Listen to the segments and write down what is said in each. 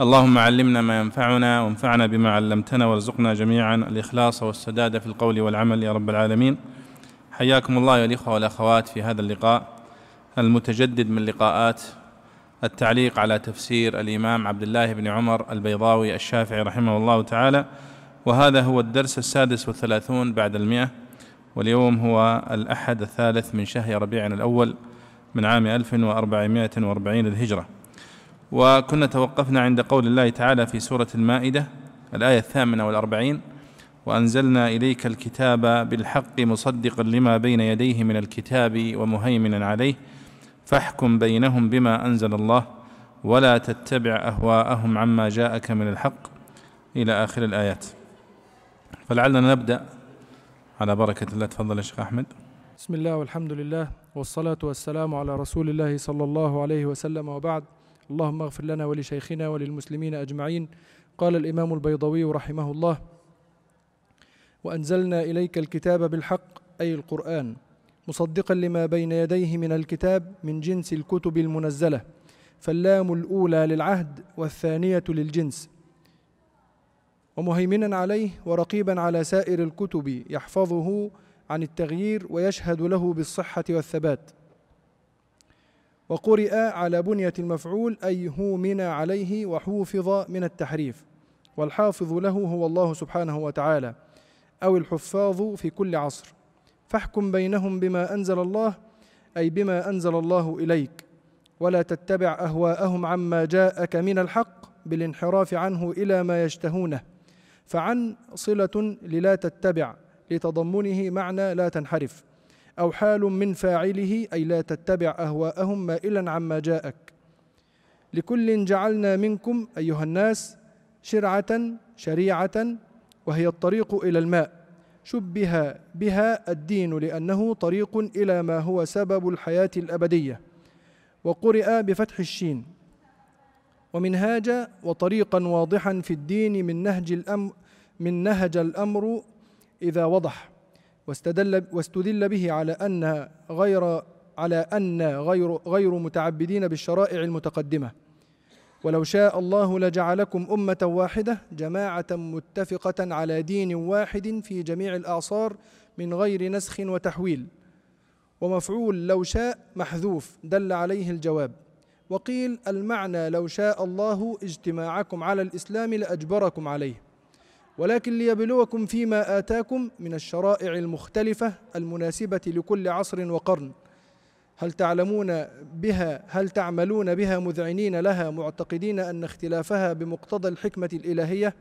اللهم علمنا ما ينفعنا وانفعنا بما علمتنا وارزقنا جميعا. الإخلاص والسداد في القول والعمل يا رب العالمين. حياكم الله يا الإخوة والأخوات في هذا اللقاء المتجدد من لقاءات التعليق على تفسير الإمام عبد الله بن عمر البيضاوي الشافعي رحمه الله تعالى. وهذا هو الدرس السادس والثلاثون بعد المئة. واليوم هو الأحد الثالث من شهر ربيع الأول من عام 1440 للهجرة وكنا توقفنا عند قول الله تعالى في سورة المائدة الآية الثامنة والأربعين وأنزلنا إليك الكتاب بالحق مصدقا لما بين يديه من الكتاب ومهيمنا عليه فاحكم بينهم بما أنزل الله ولا تتبع أهواءهم عما جاءك من الحق. إلى آخر الآيات. فلعلنا نبدأ على بركة الله. تفضل يا شيخ أحمد. بسم الله والحمد لله والصلاة والسلام على رسول الله صلى الله عليه وسلم وبعد. اللهم اغفر لنا ولشيخنا وللمسلمين أجمعين. قال الإمام البيضوي رحمه الله وأنزلنا إليك الكتاب بالحق أي القرآن مصدقا لما بين يديه من الكتاب من جنس الكتب المنزلة فاللام الأولى للعهد والثانية للجنس. ومهيمنا عليه ورقيبا على سائر الكتب يحفظه عن التغيير ويشهد له بالصحة والثبات. وقرئ على بنية المفعول أي هومن عليه وحوفظ من التحريف. والحافظ له هو الله سبحانه وتعالى أو الحفاظ في كل عصر. فاحكم بينهم بما أنزل الله أي بما أنزل الله إليك. ولا تتبع أهواءهم عما جاءك من الحق بالانحراف عنه إلى ما يشتهونه. فعن صلة للا تتبع لتضمنه معنى لا تنحرف. أو حال من فاعله أي لا تتبع أهواءهم مائلا عما جاءك. لكل جعلنا منكم أيها الناس شرعة شريعة وهي الطريق إلى الماء. شبه بها الدين لأنه طريق إلى ما هو سبب الحياة الأبدية. وقرئ بفتح الشين. ومنهاج وطريقا واضحا في الدين من نهج الأمر من نهج الأمر إذا وضح. واستدل واستدل به على أن غير على أن غير غير متعبدين بالشرائع المتقدمة. ولو شاء الله لجعلكم أمة واحدة جماعة متفقة على دين واحد في جميع الأعصار من غير نسخ وتحويل. ومفعول لو شاء محذوف دل عليه الجواب. وقيل المعنى لو شاء الله اجتماعكم على الإسلام لأجبركم عليه. ولكن ليبلوكم فيما آتاكم من الشرائع المختلفة المناسبة لكل عصر وقرن. هل تعلمون بها هل تعملون بها مذعنين لها معتقدين أن اختلافها بمقتضى الحكمة الإلهية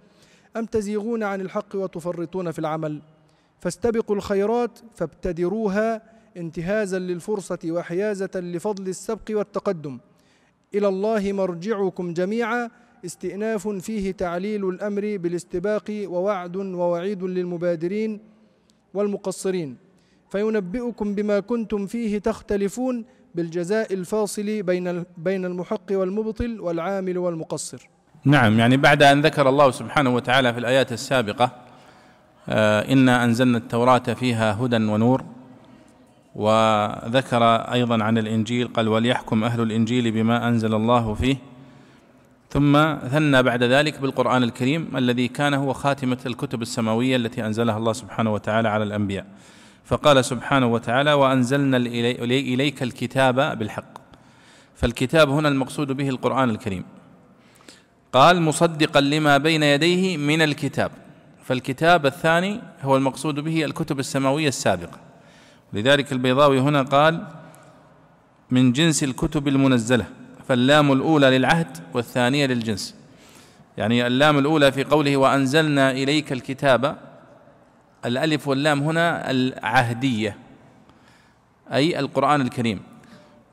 أم تزيغون عن الحق وتفرطون في العمل؟ فاستبقوا الخيرات فابتدروها انتهازا للفرصة وحيازة لفضل السبق والتقدم. إلى الله مرجعكم جميعا. استئناف فيه تعليل الأمر بالاستباق ووعد ووعيد للمبادرين والمقصرين فينبئكم بما كنتم فيه تختلفون بالجزاء الفاصل بين بين المحق والمبطل والعامل والمقصر. نعم يعني بعد أن ذكر الله سبحانه وتعالى في الآيات السابقة آه إنا أنزلنا التوراة فيها هدى ونور وذكر أيضا عن الإنجيل قال وليحكم أهل الإنجيل بما أنزل الله فيه ثم ثنى بعد ذلك بالقرآن الكريم الذي كان هو خاتمة الكتب السماوية التي أنزلها الله سبحانه وتعالى على الأنبياء. فقال سبحانه وتعالى وأنزلنا إليك الكتاب بالحق. فالكتاب هنا المقصود به القرآن الكريم. قال مصدقا لما بين يديه من الكتاب. فالكتاب الثاني هو المقصود به الكتب السماوية السابقة. لذلك البيضاوي هنا قال من جنس الكتب المنزلة. فاللام الأولى للعهد والثانية للجنس. يعني اللام الأولى في قوله وأنزلنا إليك الكتاب الألف واللام هنا العهدية أي القرآن الكريم.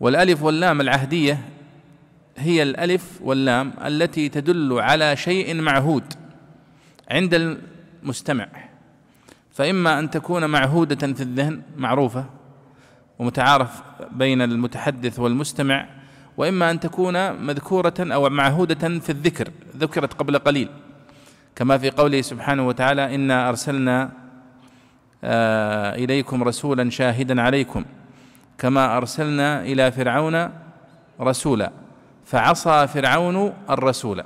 والألف واللام العهدية هي الألف واللام التي تدل على شيء معهود عند المستمع. فإما أن تكون معهودة في الذهن معروفة ومتعارف بين المتحدث والمستمع وإما أن تكون مذكورة أو معهودة في الذكر ذكرت قبل قليل. كما في قوله سبحانه وتعالى إنا أرسلنا آه، إليكم رسولا شاهدا عليكم كما أرسلنا إلى فرعون رسولا فعصى فرعون الرسول.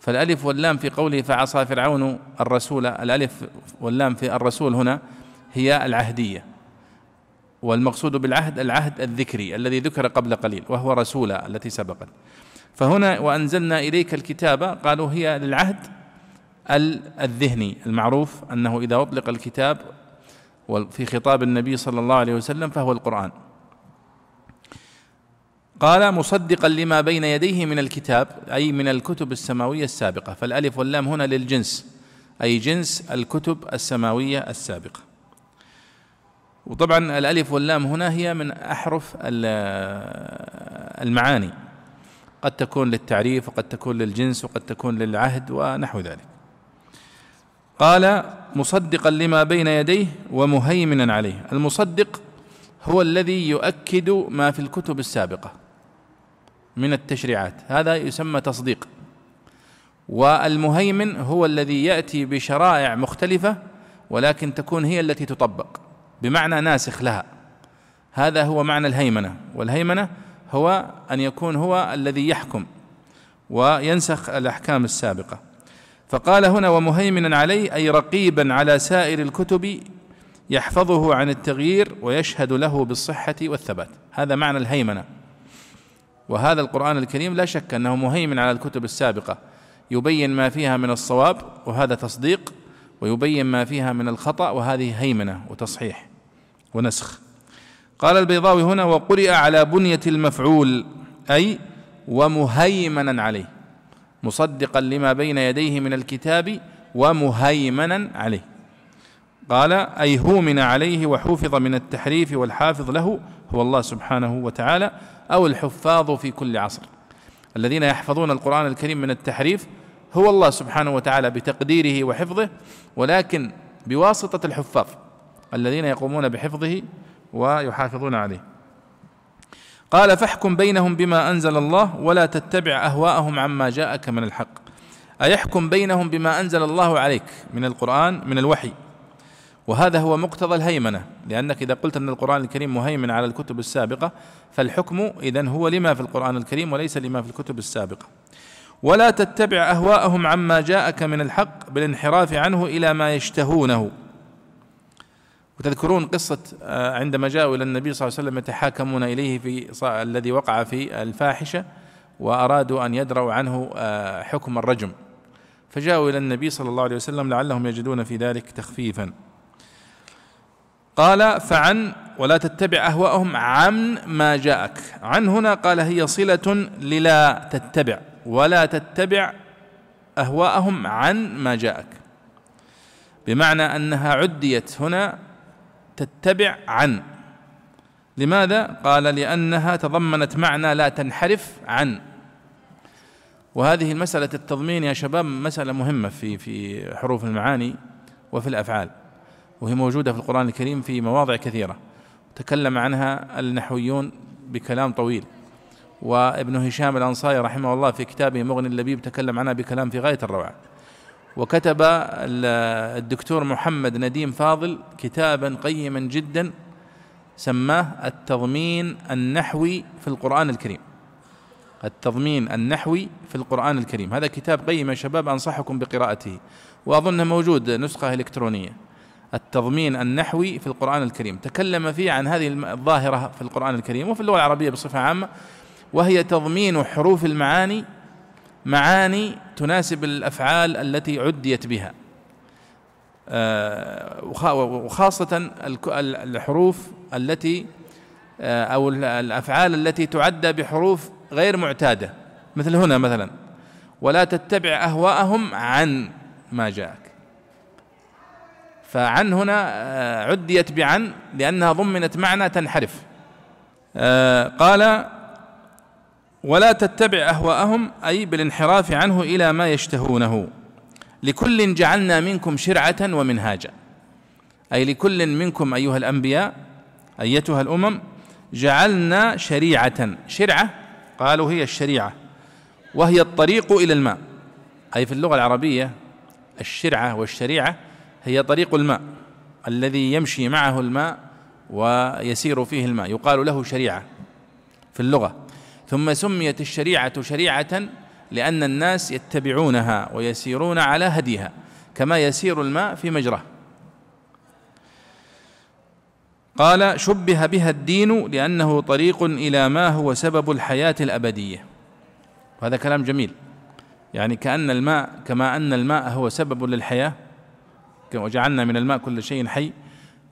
فالألف واللام في قوله فعصى فرعون الرسول الألف واللام في الرسول هنا هي العهدية. والمقصود بالعهد العهد الذكري الذي ذكر قبل قليل وهو رسولا التي سبقت. فهنا وأنزلنا إليك الكتاب قالوا هي للعهد الذهني المعروف أنه إذا أطلق الكتاب في خطاب النبي صلى الله عليه وسلم فهو القرآن. قال مصدقا لما بين يديه من الكتاب أي من الكتب السماوية السابقة فالألف واللام هنا للجنس أي جنس الكتب السماوية السابقة. وطبعا الألف واللام هنا هي من أحرف المعاني. قد تكون للتعريف وقد تكون للجنس وقد تكون للعهد ونحو ذلك. قال مصدقا لما بين يديه ومهيمنا عليه. المصدق هو الذي يؤكد ما في الكتب السابقة من التشريعات. هذا يسمى تصديق. والمهيمن هو الذي يأتي بشرائع مختلفة ولكن تكون هي التي تطبق. بمعنى ناسخ لها. هذا هو معنى الهيمنة والهيمنة هو أن يكون هو الذي يحكم وينسخ الأحكام السابقة. فقال هنا ومهيمنا عليه أي رقيبا على سائر الكتب يحفظه عن التغيير ويشهد له بالصحة والثبات. هذا معنى الهيمنة. وهذا القرآن الكريم لا شك أنه مهيمن على الكتب السابقة. يبين ما فيها من الصواب وهذا تصديق ويبين ما فيها من الخطأ وهذه هيمنة وتصحيح. ونسخ. قال البيضاوي هنا وقرئ على بنية المفعول أي ومهيمنا عليه مصدقا لما بين يديه من الكتاب ومهيمنا عليه. قال أي هومن عليه وحفظ من التحريف والحافظ له هو الله سبحانه وتعالى أو الحفاظ في كل عصر. الذين يحفظون القرآن الكريم من التحريف هو الله سبحانه وتعالى بتقديره وحفظه ولكن بواسطة الحفاظ. الذين يقومون بحفظه ويحافظون عليه. قال فاحكم بينهم بما أنزل الله ولا تتبع أهواءهم عما جاءك من الحق. أيحكم بينهم بما أنزل الله عليك من القرآن من الوحي؟ وهذا هو مقتضى الهيمنة لأنك إذا قلت أن القرآن الكريم مهيمن على الكتب السابقة فالحكم اذا هو لما في القرآن الكريم وليس لما في الكتب السابقة. ولا تتبع أهواءهم عما جاءك من الحق بالانحراف عنه إلى ما يشتهونه. وتذكرون قصة آه، عندما جاءوا إلى النبي صلى الله عليه وسلم يتحاكمون إليه في الذي وقع في الفاحشة وأرادوا أن يدروا عنه آه، حكم الرجم. فجاءوا إلى النبي صلى الله عليه وسلم لعلهم يجدون في ذلك تخفيفا. قال فعن ولا تتبع أهواءهم عن ما جاءك. عن هنا قال هي صلة للا تتبع ولا تتبع أهواءهم عن ما جاءك. بمعنى أنها عديت هنا تتبع عن. لماذا؟ قال لأنها تضمنت معنى لا تنحرف عن. وهذه المسألة التضمين يا شباب مسألة مهمة في في حروف المعاني وفي الأفعال. وهي موجودة في القرآن الكريم في مواضع كثيرة. تكلم عنها النحويون بكلام طويل. وابن هشام الأنصاري رحمه الله في كتابه مغني اللبيب تكلم عنها بكلام في غاية الروعة. وكتب الدكتور محمد نديم فاضل كتابا قيما جدا سماه التضمين النحوي في القرآن الكريم. التضمين النحوي في القرآن الكريم. هذا كتاب قيم يا شباب أنصحكم بقراءته. وأظنه موجود نسخة إلكترونية. التضمين النحوي في القرآن الكريم. تكلم فيه عن هذه الظاهرة في القرآن الكريم وفي اللغة العربية بصفة عامة وهي تضمين حروف المعاني معاني تناسب الأفعال التي عديت بها. آه، وخاصة الحروف التي آه، أو الأفعال التي تعدى بحروف غير معتادة. مثل هنا مثلا. ولا تتبع أهواءهم عن ما جاءك. فعن هنا آه، عديت بعن لأنها ضمنت معنى تنحرف. قال ولا تتبع أهواءهم أي بالانحراف عنه إلى ما يشتهونه. لكل جعلنا منكم شرعة ومنهاجا. أي لكل منكم أيها الأنبياء أيتها الأمم جعلنا شريعة. شرعة؟ قالوا هي الشريعة. وهي الطريق إلى الماء. أي في اللغة العربية الشرعة والشريعة هي طريق الماء. الذي يمشي معه الماء ويسير فيه الماء. يقال له شريعة في اللغة. ثم سميت الشريعة شريعة لأن الناس يتبعونها ويسيرون على هديها كما يسير الماء في مجراه. قال شبه بها الدين لأنه طريق إلى ما هو سبب الحياة الأبدية. وهذا كلام جميل. يعني كأن الماء كما أن الماء هو سبب للحياة. وجعلنا من الماء كل شيء حي.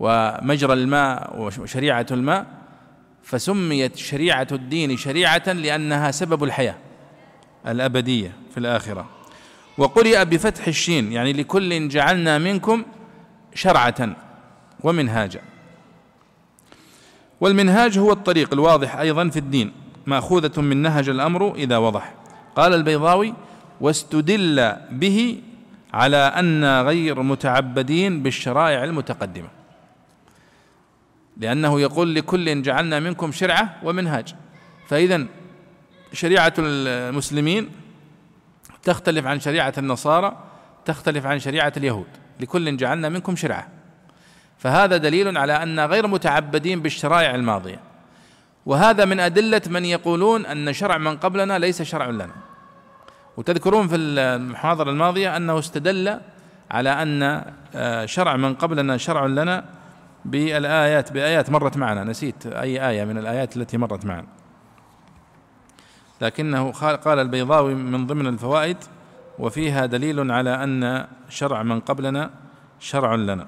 ومجرى الماء وشريعة الماء فسميت شريعة الدين شريعة لأنها سبب الحياة الأبدية في الآخرة. وقرئ بفتح الشين يعني لكل جعلنا منكم شرعة ومنهاجا. والمنهاج هو الطريق الواضح أيضا في الدين مأخوذة من نهج الأمر إذا وضح. قال البيضاوي واستدل به على أن غير متعبدين بالشرائع المتقدمة. لأنه يقول لكل جعلنا منكم شرعة ومنهاج. فإذا شريعة المسلمين تختلف عن شريعة النصارى تختلف عن شريعة اليهود. لكل جعلنا منكم شرعة. فهذا دليل على أن غير متعبدين بالشرائع الماضية. وهذا من أدلة من يقولون أن شرع من قبلنا ليس شرع لنا. وتذكرون في المحاضرة الماضية أنه استدل على أن آه، شرع من قبلنا شرع لنا بالآيات بآيات مرت معنا. نسيت أي آية من الآيات التي مرت معنا. لكنه قال البيضاوي من ضمن الفوائد وفيها دليل على أن شرع من قبلنا شرع لنا.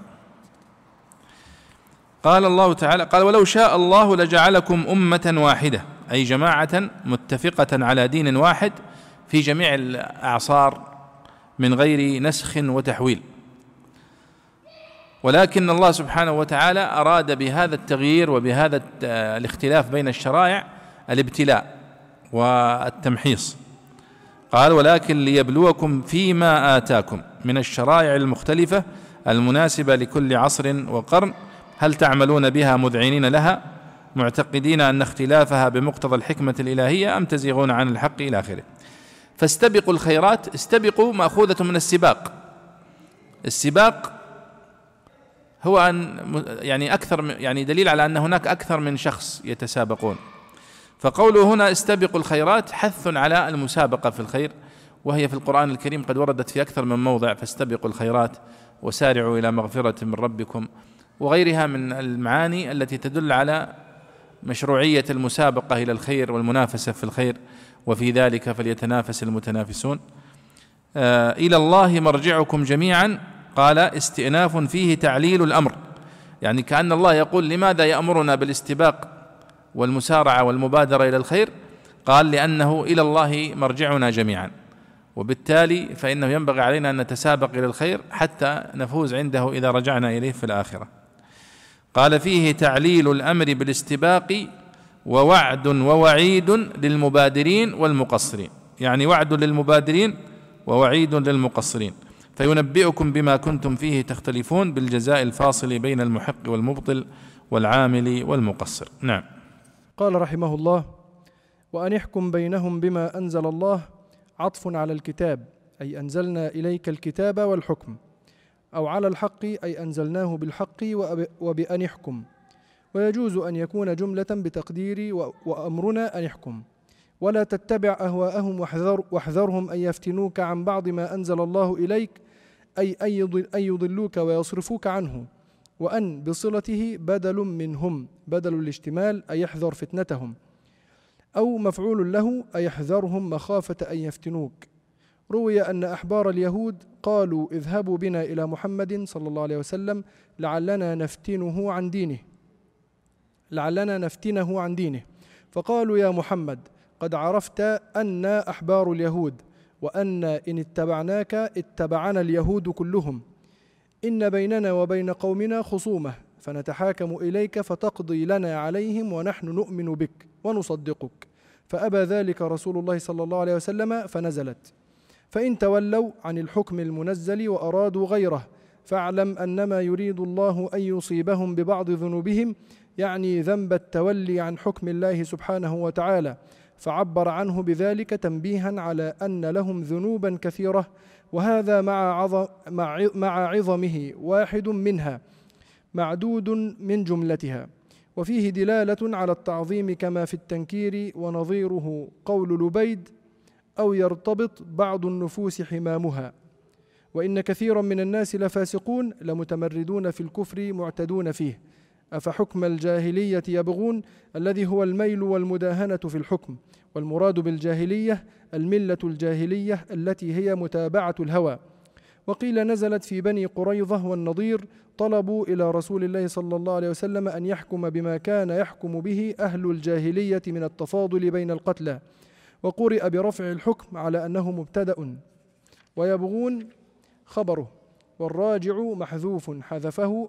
قال الله تعالى قال ولو شاء الله لجعلكم أمة واحدة أي جماعة متفقة على دين واحد في جميع الأعصار من غير نسخ وتحويل. ولكن الله سبحانه وتعالى أراد بهذا التغيير وبهذا الاختلاف بين الشرائع الابتلاء والتمحيص. قال ولكن ليبلوكم فيما آتاكم من الشرائع المختلفة المناسبة لكل عصر وقرن. هل تعملون بها مذعنين لها معتقدين أن اختلافها بمقتضى الحكمة الإلهية أم تزيغون عن الحق إلى آخره؟ فاستبقوا الخيرات استبقوا مأخوذة من السباق. السباق هو أن يعني أكثر يعني دليل على أن هناك أكثر من شخص يتسابقون. فقوله هنا استبقوا الخيرات حث على المسابقة في الخير وهي في القرآن الكريم قد وردت في أكثر من موضع فاستبقوا الخيرات وسارعوا إلى مغفرة من ربكم وغيرها من المعاني التي تدل على مشروعية المسابقة إلى الخير والمنافسة في الخير وفي ذلك فليتنافس المتنافسون. آه إلى الله مرجعكم جميعا. قال استئناف فيه تعليل الأمر. يعني كأن الله يقول لماذا يأمرنا بالاستباق والمسارعة والمبادرة إلى الخير؟ قال لأنه إلى الله مرجعنا جميعا. وبالتالي فإنه ينبغي علينا أن نتسابق إلى الخير حتى نفوز عنده إذا رجعنا إليه في الآخرة. قال فيه تعليل الأمر بالاستباق ووعد ووعيد للمبادرين والمقصرين. يعني وعد للمبادرين ووعيد للمقصرين. فينبئكم بما كنتم فيه تختلفون بالجزاء الفاصل بين المحق والمبطل والعامل والمقصر. نعم. قال رحمه الله وأن يحكم بينهم بما أنزل الله عطف على الكتاب أي أنزلنا إليك الكتاب والحكم أو على الحق أي أنزلناه بالحق وبأن يحكم. ويجوز أن يكون جملة بتقدير وأمرنا أن يحكم. ولا تتبع أهواءهم واحذر واحذرهم أن يفتنوك عن بعض ما أنزل الله إليك أي أن يضلوك ويصرفوك عنه وأن بصلته بدل منهم بدل الاشتمال أي يحذر فتنتهم. أو مفعول له أي يحذرهم مخافة أن يفتنوك. روي أن أحبار اليهود قالوا اذهبوا بنا إلى محمد صلى الله عليه وسلم لعلنا نفتنه عن دينه. لعلنا نفتنه عن دينه. فقالوا يا محمد قد عرفت أن أحبار اليهود وأن إن اتبعناك اتبعنا اليهود كلهم. إن بيننا وبين قومنا خصومة فنتحاكم إليك فتقضي لنا عليهم ونحن نؤمن بك ونصدقك. فأبى ذلك رسول الله صلى الله عليه وسلم فنزلت. فإن تولوا عن الحكم المنزل وأرادوا غيره فاعلم أنما يريد الله أن يصيبهم ببعض ذنوبهم يعني ذنب التولي عن حكم الله سبحانه وتعالى. فعبر عنه بذلك تنبيها على أن لهم ذنوبا كثيرة وهذا مع عظم مع عظمه واحد منها معدود من جملتها. وفيه دلالة على التعظيم كما في التنكير ونظيره قول لبيد أو يرتبط بعض النفوس حمامها. وإن كثيرا من الناس لفاسقون لمتمردون في الكفر معتدون فيه. أفحكم الجاهلية يبغون؟ الذي هو الميل والمداهنة في الحكم. والمراد بالجاهلية الملة الجاهلية التي هي متابعة الهوى. وقيل نزلت في بني قريظة والنضير طلبوا إلى رسول الله صلى الله عليه وسلم أن يحكم بما كان يحكم به أهل الجاهلية من التفاضل بين القتلى. وقرئ برفع الحكم على أنه مبتدأ. ويبغون؟ خبره. والراجع محذوف حذفه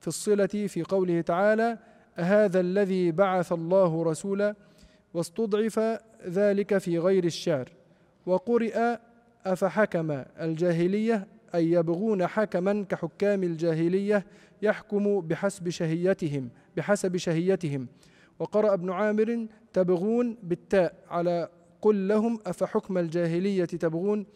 في الصلة في قوله تعالى أهذا الذي بعث الله رسولا واستضعف ذلك في غير الشعر وقرئ أفحكم الجاهلية أي يبغون حكما كحكام الجاهلية يحكم بحسب شهيتهم بحسب شهيتهم. وقرأ ابن عامر تبغون بالتاء على قل لهم أفحكم الجاهلية تبغون؟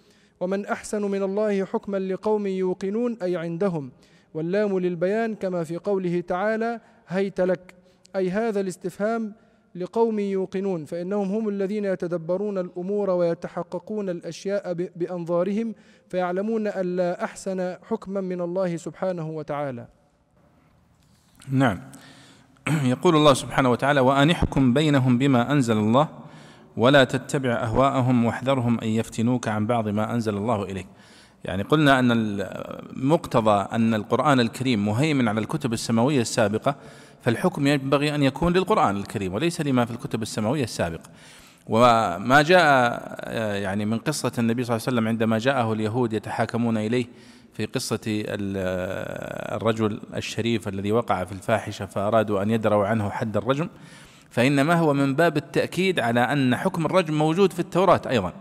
ومن أحسن من الله حكما لقوم يوقنون أي عندهم؟ واللام للبيان كما في قوله تعالى هيت لك. أي هذا الاستفهام لقوم يوقنون فإنهم هم الذين يتدبرون الأمور ويتحققون الأشياء بأنظارهم فيعلمون أن لا أحسن حكما من الله سبحانه وتعالى. نعم. يقول الله سبحانه وتعالى وأن احكم بينهم بما أنزل الله ولا تتبع أهواءهم واحذرهم أن يفتنوك عن بعض ما أنزل الله إليك. يعني قلنا أن المقتضى أن القرآن الكريم مهيمن على الكتب السماوية السابقة فالحكم ينبغي أن يكون للقرآن الكريم وليس لما في الكتب السماوية السابقة. وما جاء يعني من قصة النبي صلى الله عليه وسلم عندما جاءه اليهود يتحاكمون إليه في قصة الرجل الشريف الذي وقع في الفاحشة فأرادوا أن يدروا عنه حد الرجم. فإنما هو من باب التأكيد على أن حكم الرجم موجود في التوراة أيضا.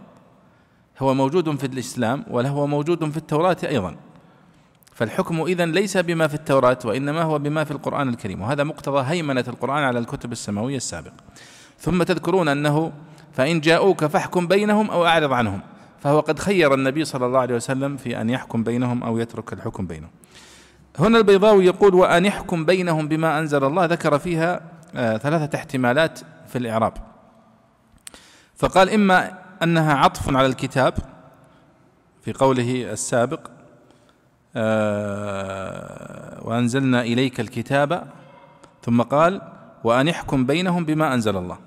هو موجود في الإسلام وهو موجود في التوراة أيضا. فالحكم إذن ليس بما في التوراة وإنما هو بما في القرآن الكريم وهذا مقتضى هيمنة القرآن على الكتب السماوية السابقة. ثم تذكرون أنه فإن جاءوك فاحكم بينهم أو أعرض عنهم فهو قد خير النبي صلى الله عليه وسلم في أن يحكم بينهم أو يترك الحكم بينهم. هنا البيضاوي يقول وأن يحكم بينهم بما أنزل الله ذكر فيها آه، ثلاثة احتمالات في الإعراب. فقال إما أنها عطف على الكتاب في قوله السابق آه، وأنزلنا إليك الكتاب ثم قال وأن احكم بينهم بما أنزل الله.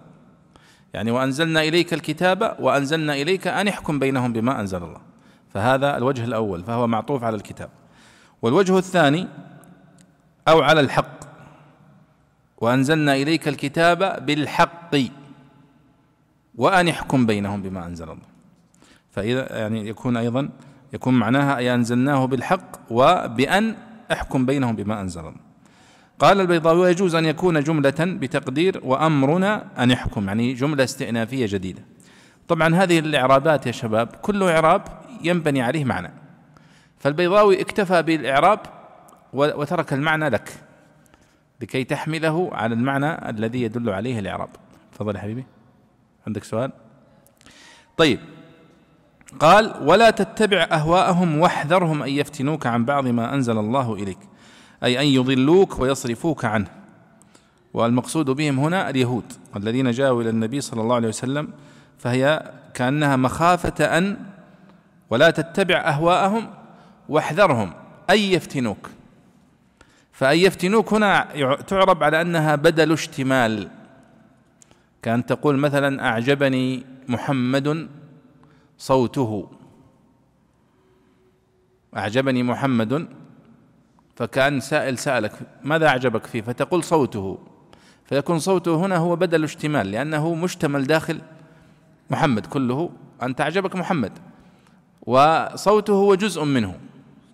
يعني وأنزلنا إليك الكتاب وأنزلنا إليك أن احكم بينهم بما أنزل الله. فهذا الوجه الأول فهو معطوف على الكتاب. والوجه الثاني أو على الحق. وأنزلنا إليك الكتاب بالحق. وأن احكم بينهم بما أنزل الله. فإذا يعني يكون أيضا يكون معناها أي أنزلناه بالحق وبأن أحكم بينهم بما أنزل الله. قال البيضاوي ويجوز أن يكون جملة بتقدير وأمرنا أن يحكم يعني جملة استئنافية جديدة. طبعا هذه الإعرابات يا شباب كل إعراب ينبني عليه معنى. فالبيضاوي اكتفى بالإعراب وترك المعنى لك لكي تحمله على المعنى الذي يدل عليه الإعراب. تفضل يا حبيبي. عندك سؤال؟ طيب. قال ولا تتبع أهواءهم واحذرهم أن يفتنوك عن بعض ما أنزل الله إليك أي أن يضلوك ويصرفوك عنه. والمقصود بهم هنا اليهود الذين جاءوا إلى النبي صلى الله عليه وسلم فهي كأنها مخافة أن ولا تتبع أهواءهم واحذرهم أن يفتنوك. فأن يفتنوك هنا تعرب على أنها بدل اشتمال. كأن تقول مثلا أعجبني محمد صوته. أعجبني محمد فكأن سائل سألك ماذا أعجبك فيه؟ فتقول صوته. فيكون صوته هنا هو بدل اشتمال لأنه مشتمل داخل محمد كله. أنت أعجبك محمد. وصوته هو جزء منه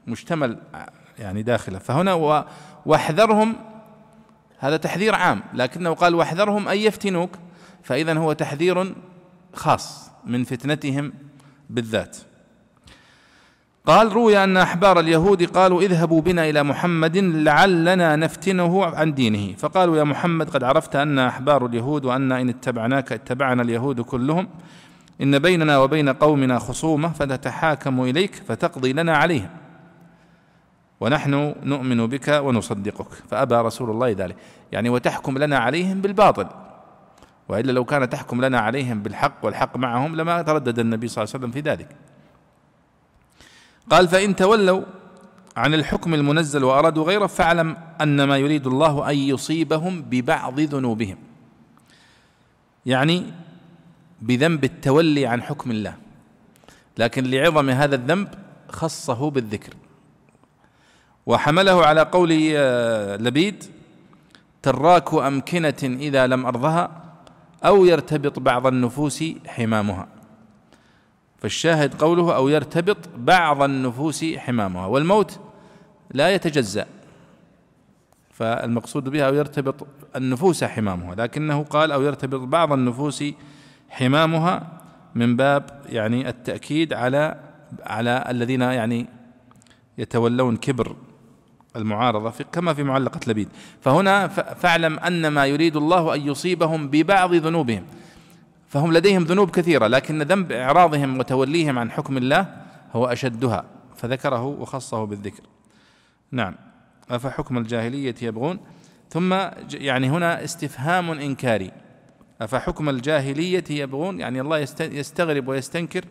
مشتمل يعني داخله. فهنا واحذرهم هذا تحذير عام لكنه قال واحذرهم أن يفتنوك. فإذا هو تحذير خاص من فتنتهم بالذات. قال روي أن أحبار اليهود قالوا اذهبوا بنا إلى محمد لعلنا نفتنه عن دينه. فقالوا يا محمد قد عرفت أن أحبار اليهود وأن إن اتبعناك اتبعنا اليهود كلهم. إن بيننا وبين قومنا خصومة فنتحاكم إليك فتقضي لنا عليهم. ونحن نؤمن بك ونصدقك. فأبى رسول الله ذلك. يعني وتحكم لنا عليهم بالباطل. وإلا لو كان تحكم لنا عليهم بالحق والحق معهم لما تردد النبي صلى الله عليه وسلم في ذلك. قال فإن تولوا عن الحكم المنزل وأرادوا غيره فاعلم أن ما يريد الله أن يصيبهم ببعض ذنوبهم. يعني بذنب التولي عن حكم الله. لكن لعظم هذا الذنب خصه بالذكر. وحمله على قول آه، لبيد تراك أمكنة إذا لم أرضها أو يرتبط بعض النفوس حمامها. فالشاهد قوله أو يرتبط بعض النفوس حمامها. والموت لا يتجزأ. فالمقصود بها أو يرتبط النفوس حمامها. لكنه قال أو يرتبط بعض النفوس حمامها من باب يعني التأكيد على على الذين يعني يتولون كبر. المعارضة في كما في معلقة لبيد. فهنا فاعلم أن ما يريد الله أن يصيبهم ببعض ذنوبهم. فهم لديهم ذنوب كثيرة لكن ذنب إعراضهم وتوليهم عن حكم الله هو أشدها. فذكره وخصه بالذكر. نعم. أفحكم الجاهلية يبغون؟ ثم يعني هنا استفهام إنكاري. أفحكم الجاهلية يبغون؟ يعني الله يستغرب ويستنكر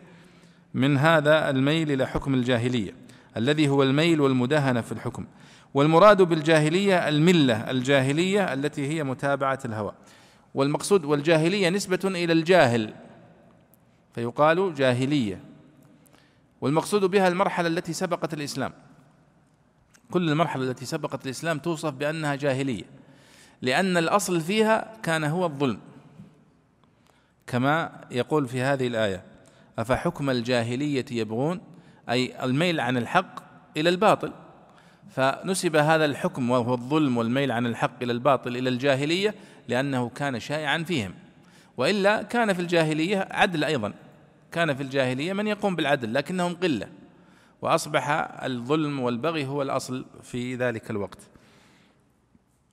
من هذا الميل إلى حكم الجاهلية. الذي هو الميل والمداهنة في الحكم. والمراد بالجاهلية الملة الجاهلية التي هي متابعة الهوى. والمقصود والجاهلية نسبة إلى الجاهل فيقال جاهلية. والمقصود بها المرحلة التي سبقت الإسلام. كل المرحلة التي سبقت الإسلام توصف بأنها جاهلية لأن الأصل فيها كان هو الظلم. كما يقول في هذه الآية أفحكم الجاهلية يبغون؟ أي الميل عن الحق إلى الباطل. فنسب هذا الحكم وهو الظلم والميل عن الحق إلى الباطل إلى الجاهلية لأنه كان شائعا فيهم. وإلا كان في الجاهلية عدل أيضا. كان في الجاهلية من يقوم بالعدل لكنهم قلة. وأصبح الظلم والبغي هو الأصل في ذلك الوقت.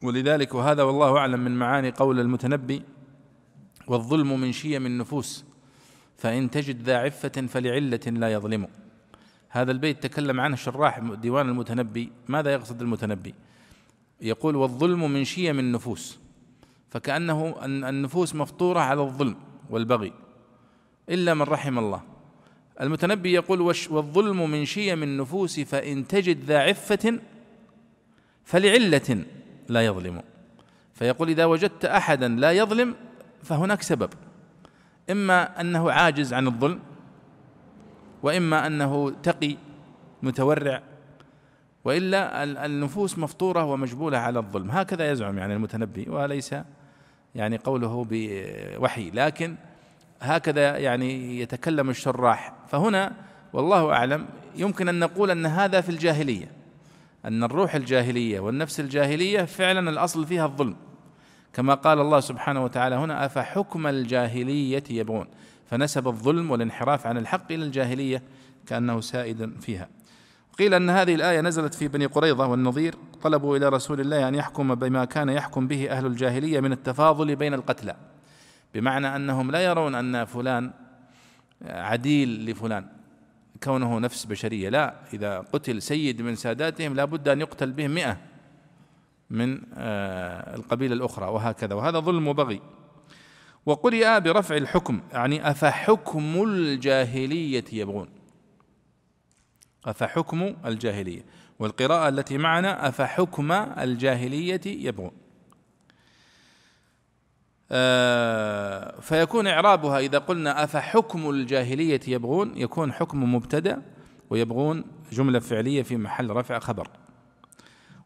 ولذلك وهذا والله أعلم من معاني قول المتنبي والظلم من شيم النفوس فإن تجد ذا عفة فلعلة لا يظلم. هذا البيت تكلم عنه شراح ديوان المتنبي. ماذا يقصد المتنبي؟ يقول والظلم من شيم النفوس فكأنه النفوس مفطورة على الظلم والبغي إلا من رحم الله. المتنبي يقول والظلم من شيم النفوس فإن تجد ذا عفة فلعلة لا يظلم. فيقول إذا وجدت أحدا لا يظلم فهناك سبب. إما أنه عاجز عن الظلم وإما أنه تقي متورع وإلا النفوس مفطورة ومجبولة على الظلم. هكذا يزعم يعني المتنبي وليس يعني قوله بوحي. لكن هكذا يعني يتكلم الشراح. فهنا والله أعلم يمكن أن نقول أن هذا في الجاهلية أن الروح الجاهلية والنفس الجاهلية فعلا الأصل فيها الظلم. كما قال الله سبحانه وتعالى هنا أفحكم الجاهلية يبغون؟ فنسب الظلم والانحراف عن الحق إلى الجاهلية كأنه سائد فيها. قيل أن هذه الآية نزلت في بني قريظة والنظير طلبوا إلى رسول الله أن يحكم بما كان يحكم به أهل الجاهلية من التفاضل بين القتلى. بمعنى أنهم لا يرون أن فلان عديل لفلان كونه نفس بشرية. لا إذا قتل سيد من ساداتهم لا بد أن يقتل بهم مئة من آه، القبيلة الأخرى وهكذا. وهذا ظلم وبغي. وقرئ برفع الحكم يعني أفحكم الجاهلية يبغون؟ أفحكم الجاهلية والقراءة التي معنا أفحكم الجاهلية يبغون. آه فيكون إعرابها إذا قلنا أفحكم الجاهلية يبغون يكون حكم مبتدأ ويبغون جملة فعلية في محل رفع خبر.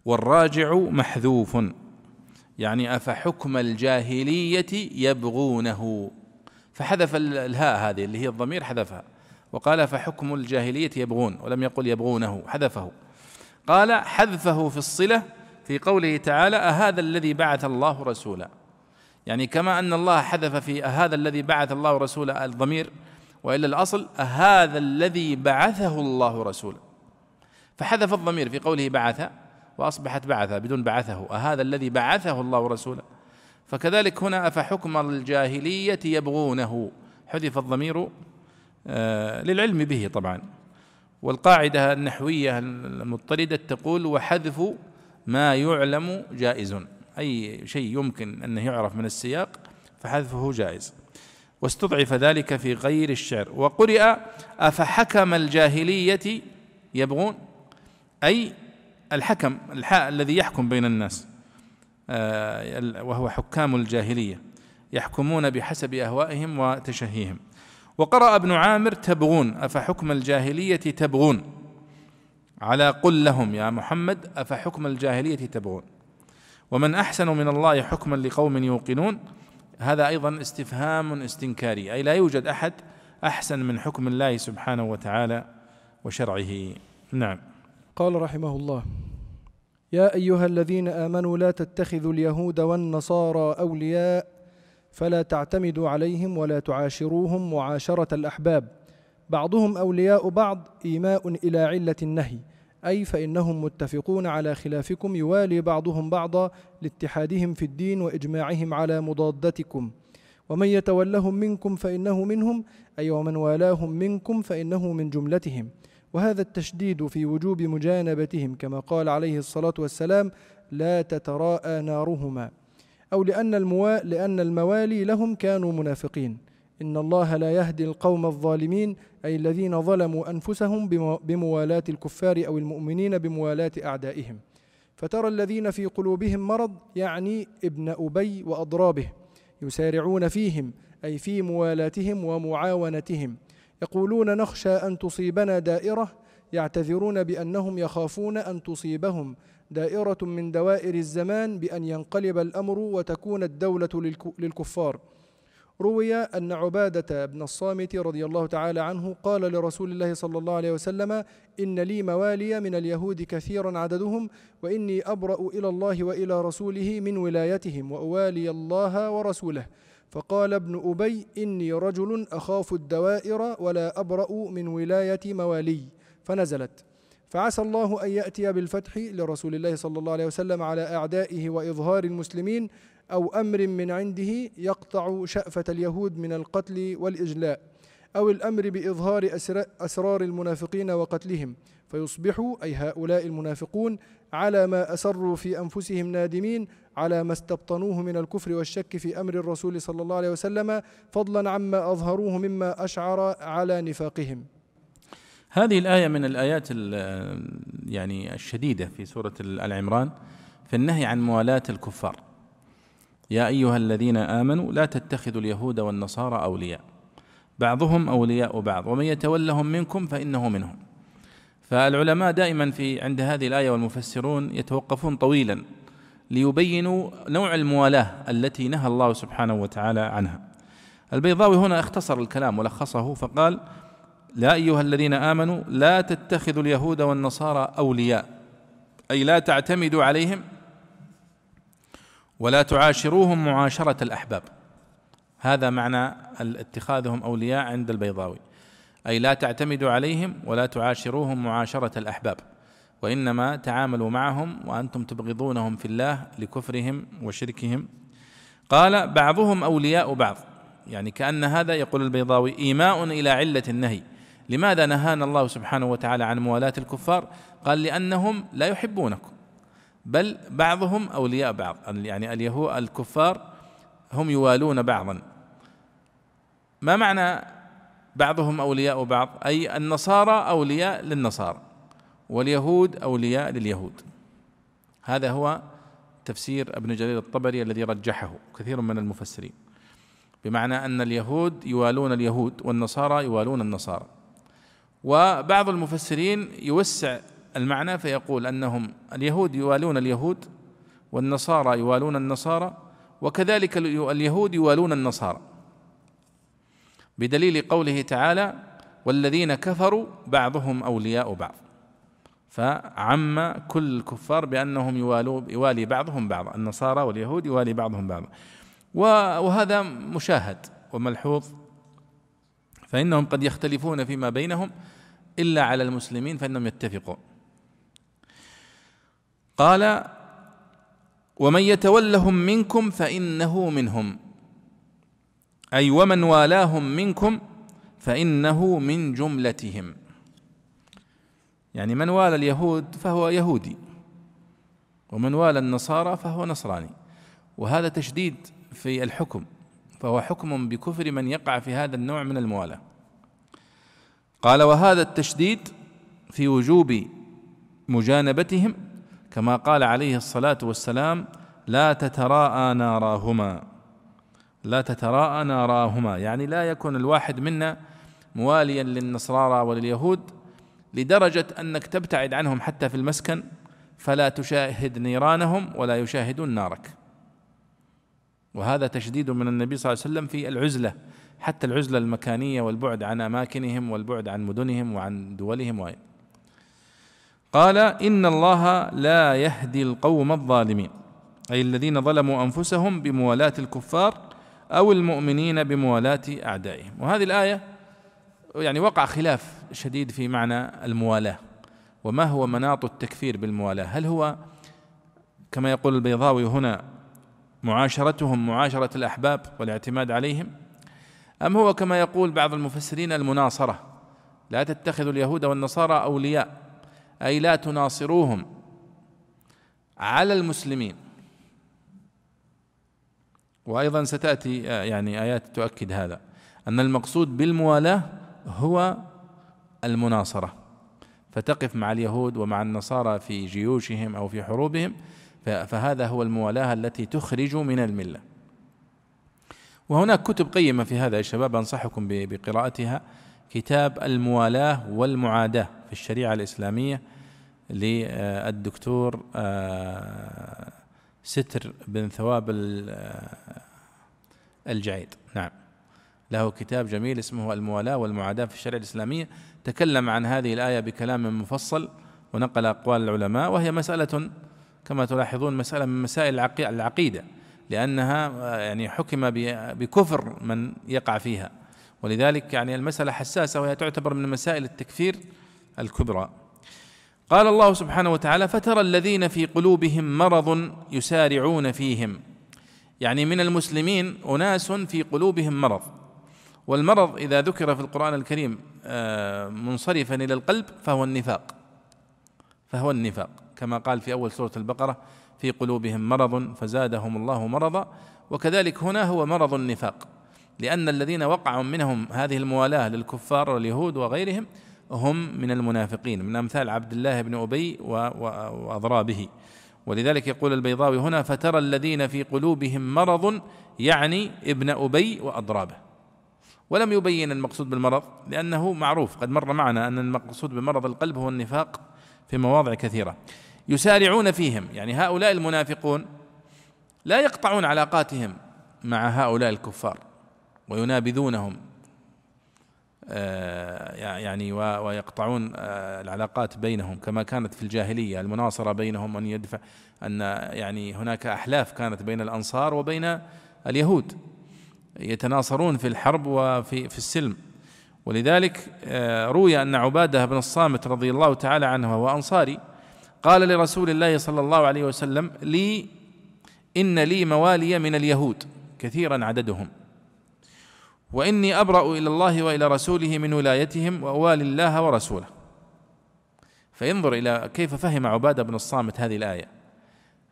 والراجع محذوف. يعني أفحكم الجاهلية يبغونه. فحذف الهاء هذه اللي هي الضمير حذفها. وقال فحكم الجاهلية يبغون ولم يقل يبغونه حذفه. قال حذفه في الصلة في قوله تعالى أهذا الذي بعث الله رسولا. يعني كما أن الله حذف في هذا الذي بعث الله رسولا الضمير وإلا الأصل هذا الذي بعثه الله رسولا. فحذف الضمير في قوله بعث وأصبحت بعث بدون بعثه. أهذا الذي بعثه الله رسولا؟ فكذلك هنا أفحكم الجاهلية يبغونه؟ حذف الضمير آه، للعلم به طبعا. والقاعدة النحوية المضطردة تقول وحذف ما يعلم جائز. أي شيء يمكن أنه يعرف من السياق فحذفه جائز. واستضعف ذلك في غير الشعر. وقرئ أفحكم الجاهلية يبغون؟ أي الحكم الحاء الذي يحكم بين الناس آه، وهو حكام الجاهلية يحكمون بحسب أهوائهم وتشهيهم. وقرأ ابن عامر تبغون أفحكم الجاهلية تبغون؟ على قل لهم يا محمد أفحكم الجاهلية تبغون؟ ومن أحسن من الله حكما لقوم يوقنون؟ هذا أيضا استفهام استنكاري أي لا يوجد أحد أحسن من حكم الله سبحانه وتعالى وشرعه. نعم. قال رحمه الله يا أيها الذين آمنوا لا تتخذوا اليهود والنصارى أولياء فلا تعتمدوا عليهم ولا تعاشروهم معاشرة الأحباب. بعضهم أولياء بعض إيماء إلى علة النهي أي فإنهم متفقون على خلافكم يوالي بعضهم بعضا لاتحادهم في الدين وإجماعهم على مضادتكم. ومن يتولهم منكم فإنه منهم أي ومن والاهم منكم فإنه من جملتهم. وهذا التشديد في وجوب مجانبتهم كما قال عليه الصلاة والسلام لا تتراءى نارهما. أو لأن, الموا... لأن الموالي لهم كانوا منافقين. إن الله لا يهدي القوم الظالمين أي الذين ظلموا أنفسهم بموالاة الكفار أو المؤمنين بموالاة أعدائهم. فترى الذين في قلوبهم مرض يعني ابن أبي وأضرابه يسارعون فيهم أي في موالاتهم ومعاونتهم. يقولون نخشى أن تصيبنا دائرة يعتذرون بأنهم يخافون أن تصيبهم. دائرة من دوائر الزمان بأن ينقلب الأمر وتكون الدولة للكفار. روي أن عبادة بن الصامت رضي الله تعالى عنه قال لرسول الله صلى الله عليه وسلم إن لي موالي من اليهود كثيرا عددهم وإني أبرأ إلى الله وإلى رسوله من ولايتهم وأوالي الله ورسوله. فقال ابن أبي إني رجل أخاف الدوائر ولا أبرأ من ولاية موالي. فنزلت. فعسى الله أن يأتي بالفتح لرسول الله صلى الله عليه وسلم على أعدائه وإظهار المسلمين أو أمر من عنده يقطع شأفة اليهود من القتل والإجلاء أو الأمر بإظهار أسرار المنافقين وقتلهم. فيصبحوا أي هؤلاء المنافقون على ما أسروا في أنفسهم نادمين على ما استبطنوه من الكفر والشك في أمر الرسول صلى الله عليه وسلم فضلا عما أظهروه مما أشعر على نفاقهم. هذه الآية من الآيات يعني الشديدة في سورة آل عمران في النهي عن موالاة الكفار. يا أيها الذين آمنوا لا تتخذوا اليهود والنصارى أولياء. بعضهم أولياء بعض ومن يتولهم منكم فإنه منهم. فالعلماء دائما في عند هذه الآية والمفسرون يتوقفون طويلا. ليبينوا نوع الموالاة التي نهى الله سبحانه وتعالى عنها. البيضاوي هنا اختصر الكلام ولخصه فقال يا أيها الذين آمنوا لا تتخذوا اليهود والنصارى أولياء أي لا تعتمدوا عليهم ولا تعاشروهم معاشرة الأحباب. هذا معنى اتخاذهم أولياء عند البيضاوي أي لا تعتمدوا عليهم ولا تعاشروهم معاشرة الأحباب. وإنما تعاملوا معهم وأنتم تبغضونهم في الله لكفرهم وشركهم. قال بعضهم أولياء بعض. يعني كأن هذا يقول البيضاوي إيماء إلى علة النهي. لماذا نهانا الله سبحانه وتعالى عن موالاة الكفار؟ قال لأنهم لا يحبونكم. بل بعضهم أولياء بعض. يعني اليهود الكفار هم يوالون بعضا. ما معنى بعضهم أولياء بعض؟ أي النصارى أولياء للنصارى. واليهود أولياء لليهود. هذا هو تفسير ابن جرير الطبري الذي رجحه كثير من المفسرين. بمعنى أن اليهود يوالون اليهود والنصارى يوالون النصارى. وبعض المفسرين يوسع المعنى فيقول أنهم اليهود يوالون اليهود والنصارى يوالون النصارى وكذلك اليهود يوالون النصارى. بدليل قوله تعالى والذين كفروا بعضهم أولياء بعض. فعم كل الكفار بأنهم يوالوا يوالي بعضهم بعض. النصارى واليهود يوالي بعضهم بعضا وهذا مشاهد وملحوظ. فإنهم قد يختلفون فيما بينهم إلا على المسلمين فإنهم يتفقون قال ومن يتولهم منكم فإنه منهم. أي ومن والاهم منكم فإنه من جملتهم. يعني من والى اليهود فهو يهودي ومن والى النصارى فهو نصراني. وهذا تشديد في الحكم فهو حكم بكفر من يقع في هذا النوع من الموالاه. قال وهذا التشديد في وجوب مجانبتهم كما قال عليه الصلاة والسلام لا تتراءى ناراهما لا تتراءى ناراهما يعني لا يكون الواحد منا مواليا للنصارى ولليهود لدرجة أنك تبتعد عنهم حتى في المسكن فلا تشاهد نيرانهم ولا يشاهدون نارك. وهذا تشديد من النبي صلى الله عليه وسلم في العزلة حتى العزلة المكانية والبعد عن أماكنهم والبعد عن مدنهم وعن دولهم. وين قال إن الله لا يهدي القوم الظالمين أي الذين ظلموا أنفسهم بموالاة الكفار أو المؤمنين بموالاة أعدائهم. وهذه الآية يعني وقع خلاف شديد في معنى الموالاه. وما هو مناط التكفير بالموالاه؟ هل هو كما يقول البيضاوي هنا معاشرتهم معاشرة الأحباب والاعتماد عليهم؟ أم هو كما يقول بعض المفسرين المناصرة لا تتخذوا اليهود والنصارى أولياء أي لا تناصروهم على المسلمين؟ وأيضا ستأتي يعني آيات تؤكد هذا أن المقصود بالموالاه هو المناصرة. فتقف مع اليهود ومع النصارى في جيوشهم أو في حروبهم فهذا هو الموالاة التي تخرج من الملة. وهناك كتب قيمة في هذا يا شباب أنصحكم بقراءتها. كتاب الموالاة والمعاداة في الشريعة الإسلامية للدكتور آه، ستر بن ثواب آه، الجعيد. نعم. له كتاب جميل اسمه الموالاة والمعاداة في الشريعة الإسلامية. تكلم عن هذه الآية بكلام مفصل ونقل أقوال العلماء وهي مسألة كما تلاحظون مسألة من مسائل العقيدة لأنها آه، يعني حكم بكفر من يقع فيها. ولذلك يعني المسألة حساسة وهي تعتبر من مسائل التكفير الكبرى. قال الله سبحانه وتعالى فترى الذين في قلوبهم مرض يسارعون فيهم. يعني من المسلمين أناس في قلوبهم مرض والمرض إذا ذكر في القرآن الكريم منصرفا إلى القلب فهو النفاق. فهو النفاق. كما قال في أول سورة البقرة في قلوبهم مرض فزادهم الله مرضا وكذلك هنا هو مرض النفاق. لأن الذين وقعوا منهم هذه الموالاة للكفار واليهود وغيرهم هم من المنافقين من أمثال عبد الله بن أبي وأضرابه. ولذلك يقول البيضاوي هنا فترى الذين في قلوبهم مرض يعني ابن أبي وأضرابه. ولم يبين المقصود بالمرض لأنه معروف قد مر معنا أن المقصود بمرض القلب هو النفاق في مواضع كثيرة. يسارعون فيهم يعني هؤلاء المنافقون لا يقطعون علاقاتهم مع هؤلاء الكفار وينابذونهم آه، يعني ويقطعون آه، العلاقات بينهم كما كانت في الجاهلية المناصرة بينهم ان يدفع أن يعني هناك أحلاف كانت بين الأنصار وبين اليهود. يتناصرون في الحرب وفي في السلم. ولذلك آه، روي أن عبادة بن الصامت رضي الله تعالى عنه وهو أنصاري قال لرسول الله صلى الله عليه وسلم لي إن لي موالي من اليهود. كثيرا عددهم. وإني أبرأ إلى الله وإلى رسوله من ولايتهم وأوالي الله ورسوله. فينظر إلى كيف فهم عبادة بن الصامت هذه الآية.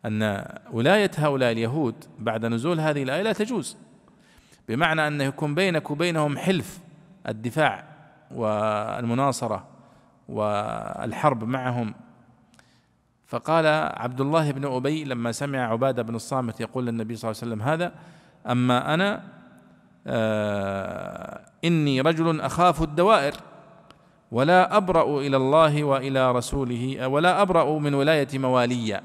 أن ولاية هؤلاء اليهود بعد نزول هذه الآية لا تجوز. بمعنى انه يكون بينك وبينهم حلف الدفاع والمناصرة والحرب معهم. فقال عبد الله بن أبي لما سمع عبادة بن الصامت يقول للنبي صلى الله عليه وسلم هذا أما أنا آه إني رجل أخاف الدوائر ولا أبرأ إلى الله وإلى رسوله ولا أبرأ من ولاية موالية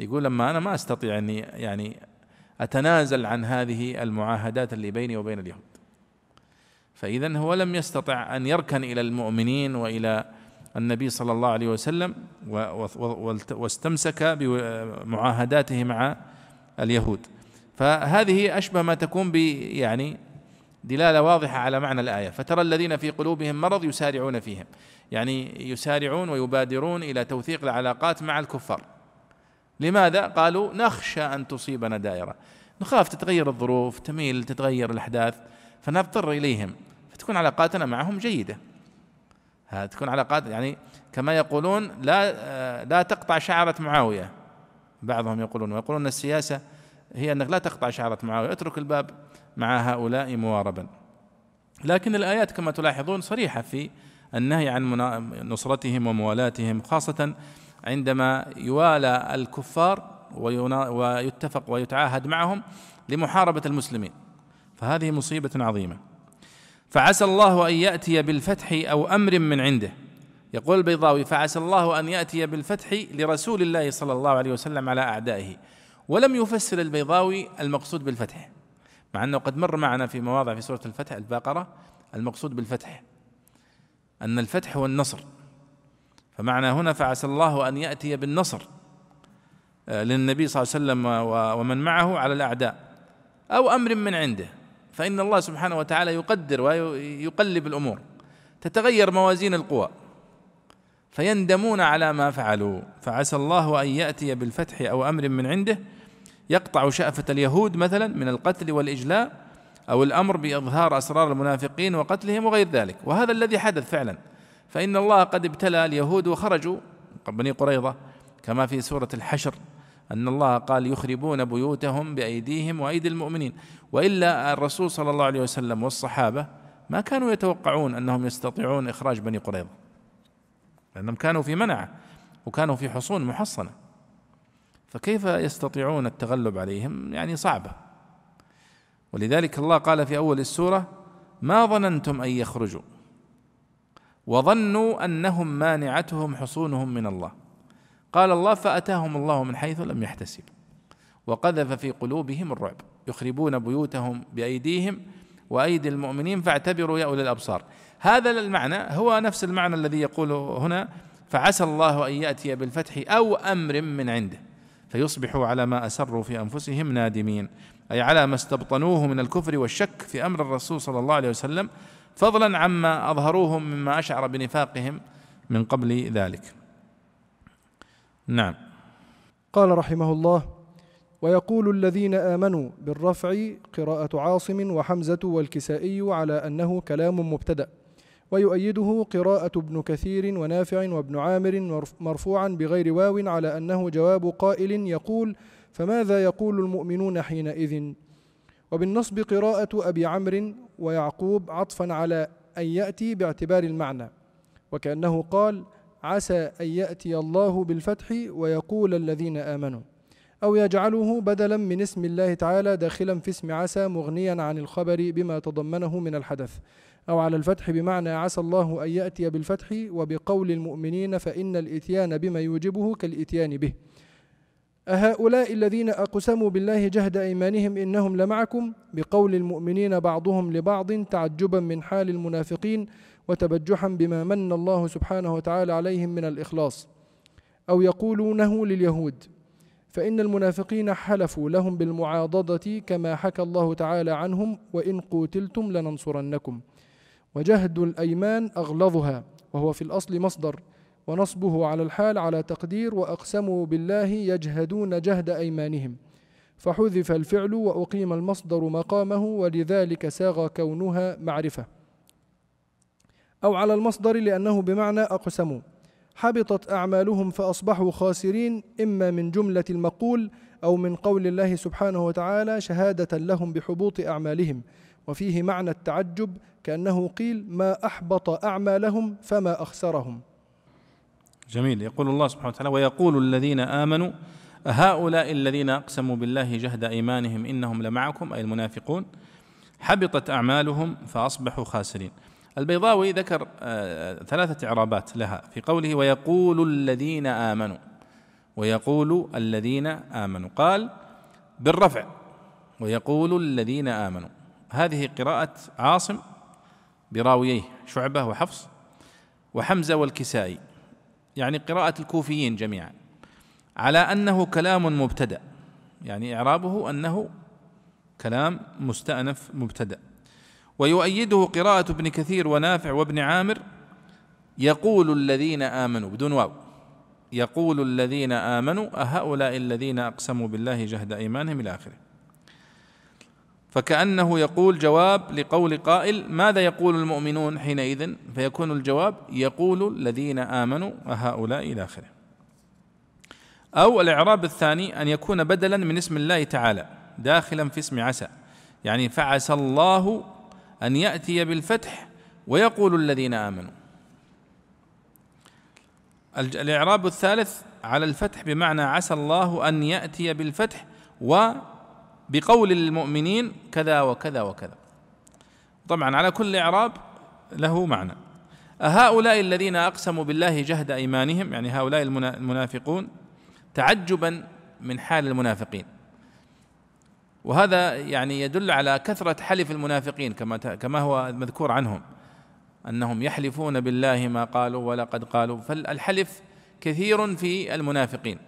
يقول لما أنا ما أستطيع أني يعني أتنازل عن هذه المعاهدات اللي بيني وبين اليهود. فإذا هو لم يستطع أن يركن إلى المؤمنين وإلى النبي صلى الله عليه وسلم واستمسك بمعاهداته مع اليهود. فهذه أشبه ما تكون يعني دلالة واضحة على معنى الآية. فترى الذين في قلوبهم مرض يسارعون فيهم. يعني يسارعون ويبادرون إلى توثيق العلاقات مع الكفار. لماذا؟ قالوا نخشى أن تصيبنا دائرة. نخاف تتغير الظروف تميل تتغير الأحداث فنضطر إليهم. فتكون علاقاتنا معهم هذه تكون علاقات يعني كما يقولون لا لا تقطع شعرة معاوية. بعضهم يقولون ويقولون السياسة هي أنك لا تقطع شعرة معاوية اترك الباب مع هؤلاء مواربا. لكن الآيات كما تلاحظون صريحة في النهي عن نصرتهم وموالاتهم خاصة عندما يوالى الكفار ويتفق ويتعاهد معهم لمحاربة المسلمين. فهذه مصيبة عظيمة. فعسى الله أن يأتي بالفتح أو أمر من عنده. يقول البيضاوي فعسى الله أن يأتي بالفتح لرسول الله صلى الله عليه وسلم على أعدائه. ولم يفسر البيضاوي المقصود بالفتح مع أنه قد مر معنا في مواضع في سورة الفتح البقرة المقصود بالفتح. أن الفتح هو النصر. فمعنى هنا فعسى الله أن يأتي بالنصر آه، للنبي صلى الله عليه وسلم ومن معه على الأعداء أو أمر من عنده فإن الله سبحانه وتعالى يقدر ويقلب الأمور تتغير موازين القوى فيندمون على ما فعلوا فعسى الله أن يأتي بالفتح أو أمر من عنده يقطع شأفة اليهود مثلا من القتل والإجلاء أو الأمر بإظهار أسرار المنافقين وقتلهم وغير ذلك وهذا الذي حدث فعلا. فإن الله قد ابتلى اليهود وخرجوا بني قريظة كما في سورة الحشر أن الله قال يخربون بيوتهم بأيديهم وأيدي المؤمنين. وإلا الرسول صلى الله عليه وسلم والصحابة ما كانوا يتوقعون أنهم يستطيعون إخراج بني قريظة لأنهم كانوا في منعة وكانوا في حصون محصنة. فكيف يستطيعون التغلب عليهم؟ يعني صعبة. ولذلك الله قال في أول السورة ما ظننتم أن يخرجوا وظنوا أنهم مانعتهم حصونهم من الله. قال الله فأتاهم الله من حيث لم يحتسبوا. وقذف في قلوبهم الرعب. يخربون بيوتهم بأيديهم وأيدي المؤمنين فاعتبروا يا أولي الأبصار. هذا المعنى هو نفس المعنى الذي يقوله هنا فعسى الله أن يأتي بالفتح أو أمر من عنده. فيصبحوا على ما أسروا في أنفسهم نادمين. أي على ما استبطنوه من الكفر والشك في أمر الرسول صلى الله عليه وسلم فضلا عما اظهروه مما أشعر بنفاقهم من قبل ذلك. نعم. قال رحمه الله ويقول الذين آمنوا بالرفع قراءة عاصم وحمزة والكسائي على أنه كلام مبتدأ ويؤيده قراءة ابن كثير ونافع وابن عامر مرفوعا بغير واو على أنه جواب قائل يقول فماذا يقول المؤمنون حينئذ؟ وبالنصب قراءة أبي عمرو ويعقوب عطفا على أن يأتي باعتبار المعنى. وكأنه قال عسى أن يأتي الله بالفتح ويقول الذين آمنوا. أو يجعله بدلا من اسم الله تعالى داخلا في اسم عسى مغنيا عن الخبر بما تضمنه من الحدث. أو على الفتح بمعنى عسى الله أن يأتي بالفتح وبقول المؤمنين فإن الإتيان بما يوجبه كالإتيان به. أهؤلاء الذين أقسموا بالله جهد أيمانهم إنهم لمعكم؟ بقول المؤمنين بعضهم لبعض تعجبا من حال المنافقين وتبجحا بما من الله سبحانه وتعالى عليهم من الإخلاص. أو يقولونه لليهود فإن المنافقين حلفوا لهم بالمعاضدة كما حكى الله تعالى عنهم وإن قوتلتم لننصرنكم. وجهد الأيمان أغلظها وهو في الأصل مصدر. ونصبه على الحال على تقدير وأقسموا بالله يجهدون جهد أيمانهم. فحذف الفعل وأقيم المصدر مقامه ولذلك ساغ كونها معرفة. أو على المصدر لأنه بمعنى أقسموا. حبطت أعمالهم فأصبحوا خاسرين إما من جملة المقول أو من قول الله سبحانه وتعالى شهادة لهم بحبوط أعمالهم. وفيه معنى التعجب كأنه قيل ما أحبط أعمالهم فما أخسرهم. جميل. يقول الله سبحانه وتعالى ويقول الذين آمنوا هؤلاء الذين أقسموا بالله جهد أيمانهم إنهم لمعكم أي المنافقون حبطت أعمالهم فأصبحوا خاسرين. البيضاوي ذكر آه، ثلاثة إعرابات لها في قوله ويقول الذين آمنوا. ويقول الذين آمنوا. قال بالرفع. ويقول الذين آمنوا. هذه قراءة عاصم براوييه شعبة وحفص وحمزة والكسائي. يعني قراءة الكوفيين جميعا على أنه كلام مبتدأ يعني إعرابه أنه كلام مستأنف مبتدأ. ويؤيده قراءة ابن كثير ونافع وابن عامر يقول الذين آمنوا بدون واو يقول الذين آمنوا أهؤلاء الذين أقسموا بالله جهد أيمانهم إلى آخره. فكأنه يقول جواب لقول قائل ماذا يقول المؤمنون حينئذ؟ فيكون الجواب يقول الذين آمنوا أهؤلاء إلى آخره. أو الإعراب الثاني أن يكون بدلا من اسم الله تعالى داخلا في اسم عسى. يعني فعسى الله أن يأتي بالفتح ويقول الذين آمنوا. الإعراب الثالث على الفتح بمعنى عسى الله أن يأتي بالفتح وبقول المؤمنين كذا وكذا وكذا. طبعا على كل إعراب له معنى. أهؤلاء الذين أقسموا بالله جهد أيمانهم يعني هؤلاء المنافقون تعجبا من حال المنافقين. وهذا يعني يدل على كثرة حلف المنافقين كما كما هو مذكور عنهم. أنهم يحلفون بالله ما قالوا ولقد قالوا فالحلف كثير في المنافقين.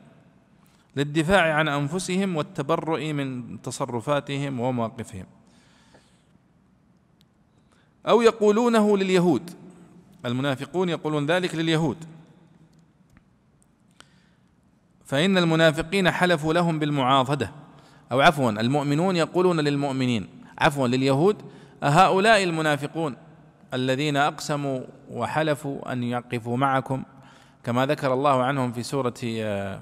للدفاع عن أنفسهم والتبرؤ من تصرفاتهم ومواقفهم. أو يقولونه لليهود. المنافقون يقولون ذلك لليهود. فإن المنافقين حلفوا لهم بالمعاضدة. أو عفوا المؤمنون يقولون للمؤمنين. عفوا لليهود. أهؤلاء المنافقون الذين أقسموا وحلفوا أن يقفوا معكم كما ذكر الله عنهم في سورة آه،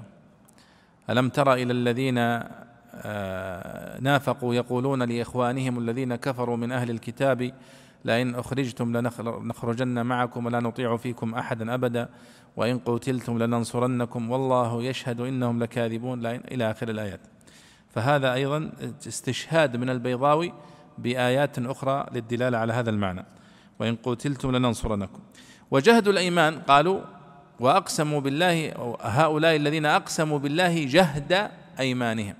ألم تر إلى الذين آه، نافقوا يقولون لإخوانهم الذين كفروا من أهل الكتاب لئن أخرجتم لنخرجن معكم ولا نطيع فيكم أحدا أبدا وإن قتلتم لننصرنكم والله يشهد إنهم لكاذبون إلى آخر الآيات. فهذا أيضا استشهاد من البيضاوي بآيات أخرى للدلالة على هذا المعنى. وإن قتلتم لننصرنكم. وجهد الأيمان قالوا وأقسموا بالله هؤلاء الذين أقسموا بالله جهد أيمانهم.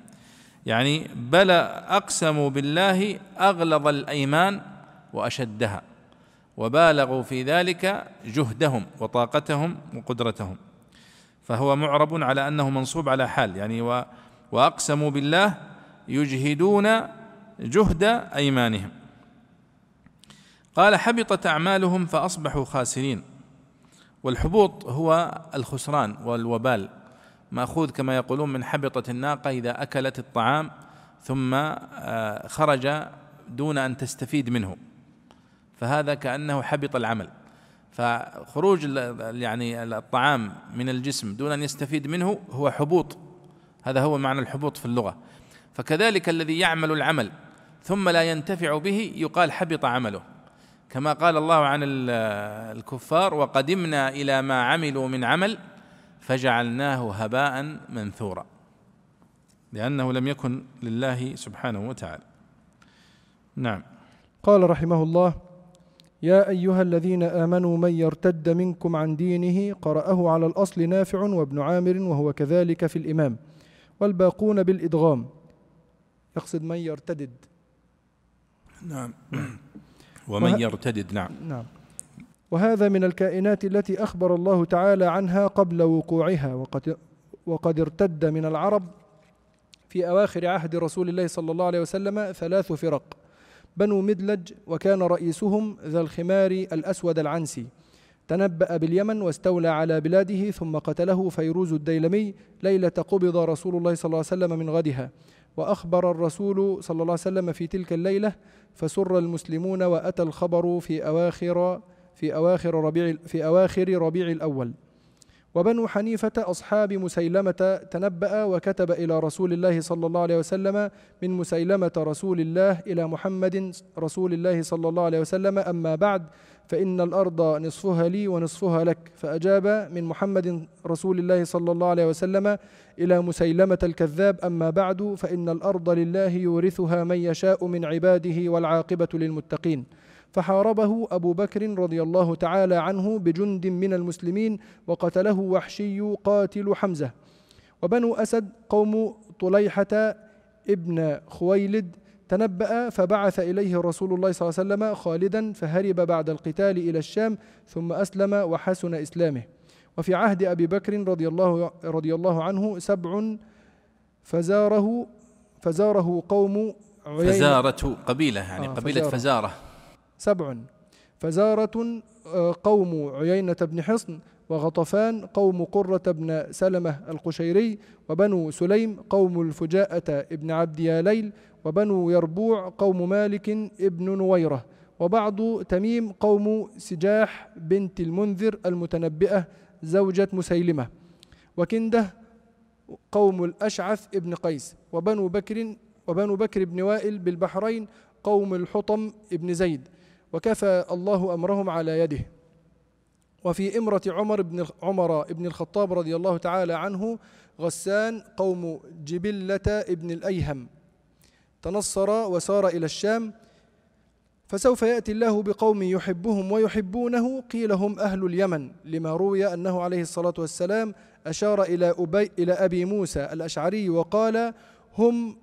يعني بل أقسموا بالله أغلظ الأيمان وأشدها وبالغوا في ذلك جهدهم وطاقتهم وقدرتهم. فهو معرب على أنه منصوب على حال يعني وأقسموا بالله يجهدون جهد أيمانهم. قال حبطت أعمالهم فأصبحوا خاسرين. والحبوط هو الخسران والوبال مأخوذ كما يقولون من حبطت الناقة إذا أكلت الطعام ثم آه، خرج دون أن تستفيد منه. فهذا كأنه حبط العمل. فخروج يعني الطعام من الجسم دون أن يستفيد منه هو حبوط. هذا هو معنى الحبوط في اللغة. فكذلك الذي يعمل العمل ثم لا ينتفع به يقال حبط عمله. كما قال الله عن الكفار وقدمنا إلى ما عملوا من عمل فجعلناه هباء منثورا. لأنه لم يكن لله سبحانه وتعالى. نعم. قال رحمه الله يا أيها الذين آمنوا من يرتد منكم عن دينه قرأه على الأصل نافع وابن عامر وهو كذلك في الإمام والباقون بالإدغام. يقصد من يرتدد. نعم. ومن يرتدد نعم. نعم. وهذا من الكائنات التي أخبر الله تعالى عنها قبل وقوعها وقد, وقد ارتد من العرب في أواخر عهد رسول الله صلى الله عليه وسلم ثلاث فرق بنو مدلج وكان رئيسهم ذا الخمار الأسود العنسي. تنبأ باليمن واستولى على بلاده ثم قتله فيروز الديلمي ليلة قبض رسول الله صلى الله عليه وسلم من غدها. وأخبر الرسول صلى الله عليه وسلم في تلك الليلة فسر المسلمون وأتى الخبر في أواخر في أواخر ربيع في أواخر ربيع الأول. وبنو حنيفة أصحاب مسيلمة تنبأ وكتب إلى رسول الله صلى الله عليه وسلم من مسيلمة رسول الله إلى محمد رسول الله صلى الله عليه وسلم. أما بعد فإن الأرض نصفها لي ونصفها لك. فأجاب من محمد رسول الله صلى الله عليه وسلم إلى مسيلمة الكذاب أما بعد فإن الأرض لله يورثها من يشاء من عباده والعاقبة للمتقين. فحاربه أبو بكر رضي الله تعالى عنه بجند من المسلمين وقتله وحشي قاتل حمزة. وبنو أسد قوم طليحة ابن خويلد تنبأ فبعث إليه رسول الله صلى الله عليه وسلم خالدا فهرب بعد القتال إلى الشام ثم أسلم وحسن إسلامه. وفي عهد أبي بكر رضي الله, رضي الله عنه سبع فزاره فزاره قوم فزارة قبيلة يعني آه قبيلة فزارة, فزارة. سبع فزارة آه، قوم عيينة بن حصن وغطفان قوم قرة بن سلمة القشيري وبنو سليم قوم الفجاءة ابن عبد ياليل وبنو يربوع قوم مالك ابن نويرة وبعض تميم قوم سجاح بنت المنذر المتنبئة زوجة مسيلمة وكندة قوم الأشعث ابن قيس وبنو بكر وبنو بكر بن وائل بالبحرين قوم الحطم ابن زيد وكفى الله أمرهم على يده. وفي إمرة عمر بن عمر بن الخطاب رضي الله تعالى عنه غسان قوم جبلة ابن الأيهم. تنصر وسار إلى الشام فسوف يأتي الله بقوم يحبهم ويحبونه قيل هم أهل اليمن لما روي أنه عليه الصلاة والسلام أشار إلى, أبي إلى أبي موسى الأشعري وقال هم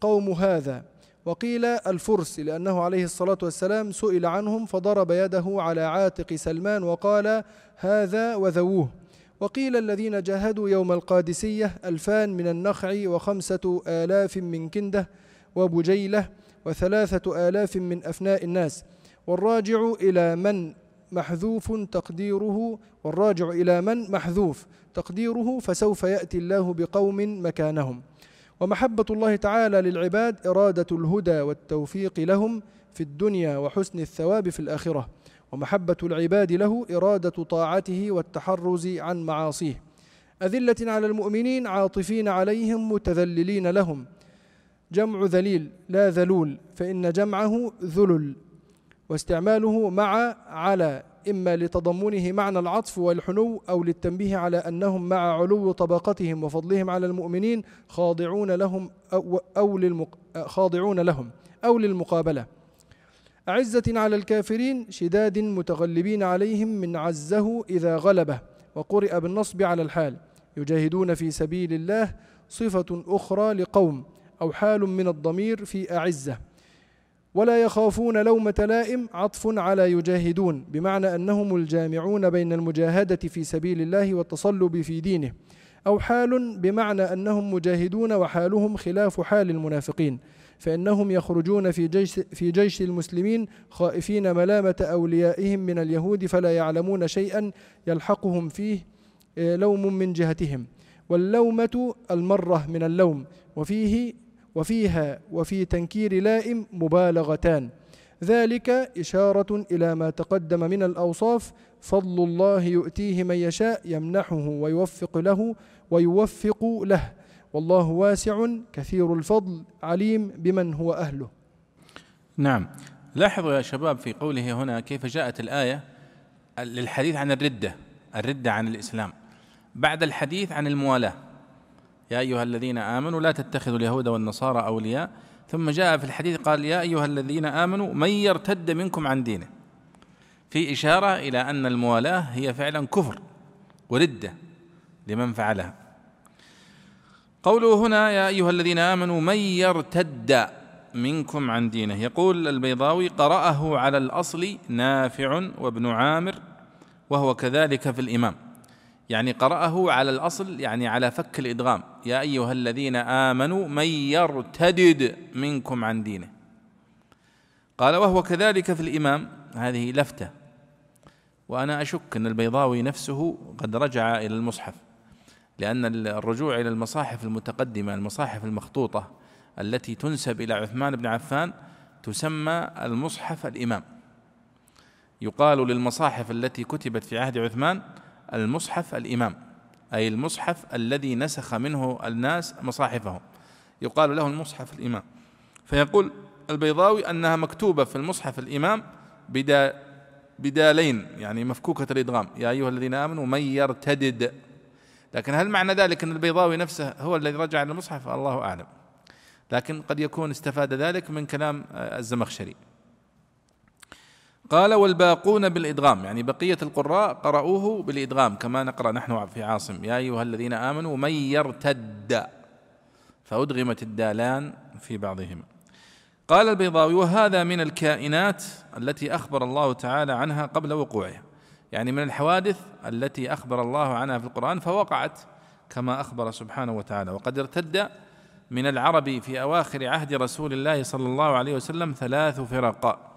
قوم هذا وقيل الفرس لأنه عليه الصلاة والسلام سئل عنهم فضرب يده على عاتق سلمان وقال هذا وذووه وقيل الذين جاهدوا يوم القادسية ألفان من النخع وخمسة آلاف من كندة وبجيلة وثلاثة آلاف من أفناء الناس. والراجع إلى من محذوف تقديره والراجع إلى من محذوف تقديره فسوف يأتي الله بقوم مكانهم. ومحبة الله تعالى للعباد إرادة الهدى والتوفيق لهم في الدنيا وحسن الثواب في الآخرة. ومحبة العباد له إرادة طاعته والتحرز عن معاصيه. أذلة على المؤمنين عاطفين عليهم متذللين لهم. جمع ذليل لا ذلول فإن جمعه ذلل واستعماله مع على إما لتضمنه معنى العطف والحنو أو للتنبيه على أنهم مع علو طبقتهم وفضلهم على المؤمنين خاضعون لهم أو, أو للمق... خاضعون لهم أو للمقابلة. أعزة على الكافرين شداد متغلبين عليهم من عزه إذا غلبه وقرئ بالنصب على الحال. يجاهدون في سبيل الله صفة أخرى لقوم أو حال من الضمير في أعزة. ولا يخافون لومة لائم عطف على يجاهدون بمعنى أنهم الجامعون بين المجاهدة في سبيل الله والتصلب في دينه. أو حال بمعنى أنهم مجاهدون وحالهم خلاف حال المنافقين. فإنهم يخرجون في جيش, في جيش المسلمين خائفين ملامة أوليائهم من اليهود فلا يعلمون شيئا يلحقهم فيه آه، لوم من جهتهم. واللومة المرة من اللوم وفيه وفيها وفي تنكير لائم مبالغتان. ذلك إشارة إلى ما تقدم من الأوصاف فضل الله يؤتيه من يشاء يمنحه ويوفق له ويوفق له. والله واسع كثير الفضل عليم بمن هو أهله. نعم. لاحظوا يا شباب في قوله هنا كيف جاءت الآية للحديث عن الردة الردة عن الإسلام. بعد الحديث عن الموالاة. يا أيها الذين آمنوا لا تتخذوا اليهود والنصارى أولياء. ثم جاء في الحديث قال يا أيها الذين آمنوا من يرتد منكم عن دينه؟ في إشارة إلى أن الموالاة هي فعلا كفر وردة لمن فعلها. قوله هنا يا أيها الذين آمنوا من يرتد منكم عن دينه. يقول البيضاوي قرأه على الأصل نافع وابن عامر وهو كذلك في الإمام. يعني قرأه على الأصل يعني على فك الإدغام. يا أيها الذين آمنوا من يرتدد منكم عن دينه. قال وهو كذلك في الإمام. هذه لفتة. وأنا أشك أن البيضاوي نفسه قد رجع إلى المصحف لأن الرجوع إلى المصاحف المتقدمة المصاحف المخطوطة التي تنسب إلى عثمان بن عفان تسمى المصحف الإمام. يقال للمصاحف التي كتبت في عهد عثمان المصحف الإمام أي المصحف الذي نسخ منه الناس مصاحفهم. يقال له المصحف الإمام. فيقول البيضاوي أنها مكتوبة في المصحف الإمام بدا بدالين يعني مفكوكة الإدغام. يا أيها الذين آمنوا من يرتدد. لكن هل معنى ذلك أن البيضاوي نفسه هو الذي رجع إلى المصحف الله أعلم. لكن قد يكون استفاد ذلك من كلام الزمخشري. قال والباقون بالإدغام. يعني بقية القراء قرأوه بالإدغام كما نقرأ نحن في عاصم. يا أيها الذين آمنوا من يرتد فأدغمت الدالان في بعضهما. قال البيضاوي وهذا من الكائنات التي أخبر الله تعالى عنها قبل وقوعها. يعني من الحوادث التي أخبر الله عنها في القرآن فوقعت كما أخبر سبحانه وتعالى. وقد ارتد من العرب في أواخر عهد رسول الله صلى الله عليه وسلم ثلاث فرق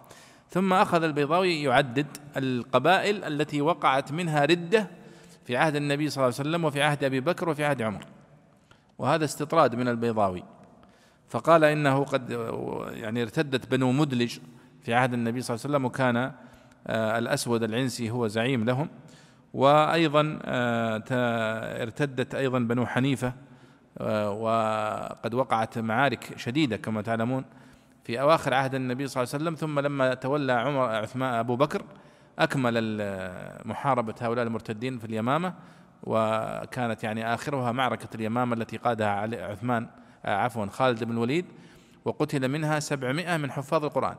ثم أخذ البيضاوي يعدد القبائل التي وقعت منها ردة في عهد النبي صلى الله عليه وسلم وفي عهد أبي بكر وفي عهد عمر. وهذا استطراد من البيضاوي. فقال إنه قد يعني ارتدت بنو مدلج في عهد النبي صلى الله عليه وسلم وكان آه، الأسود العنسي هو زعيم لهم. وأيضا آه، ارتدت أيضا بنو حنيفة آه، وقد وقعت معارك شديدة كما تعلمون. في أواخر عهد النبي صلى الله عليه وسلم ثم لما تولى عمر عثمان أبو بكر أكمل محاربة هؤلاء المرتدين في اليمامة وكانت يعني آخرها معركة اليمامة التي قادها عثمان عفوا خالد بن الوليد وقتل منها سبعمائة من حفاظ القرآن.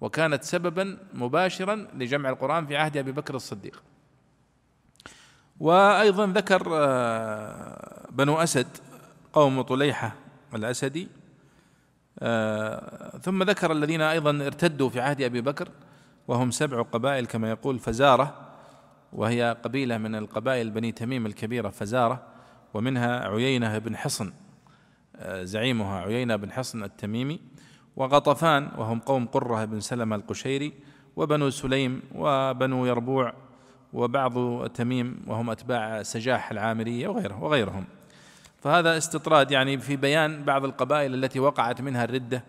وكانت سببا مباشرا لجمع القرآن في عهد أبي بكر الصديق. وأيضا ذكر آه، بنو أسد قوم طليحة الأسدي ثم ذكر الذين أيضا ارتدوا في عهد أبي بكر وهم سبع قبائل كما يقول فزارة وهي قبيلة من القبائل بني تميم الكبيرة فزارة ومنها عيينة بن حصن آه، زعيمها عيينة بن حصن التميمي وغطفان وهم قوم قرة بن سلمة القشيري وبنو سليم وبنو يربوع وبعض تميم وهم أتباع سجاح العامرية وغيره وغيرهم. فهذا استطراد يعني في بيان بعض القبائل التي وقعت منها الردة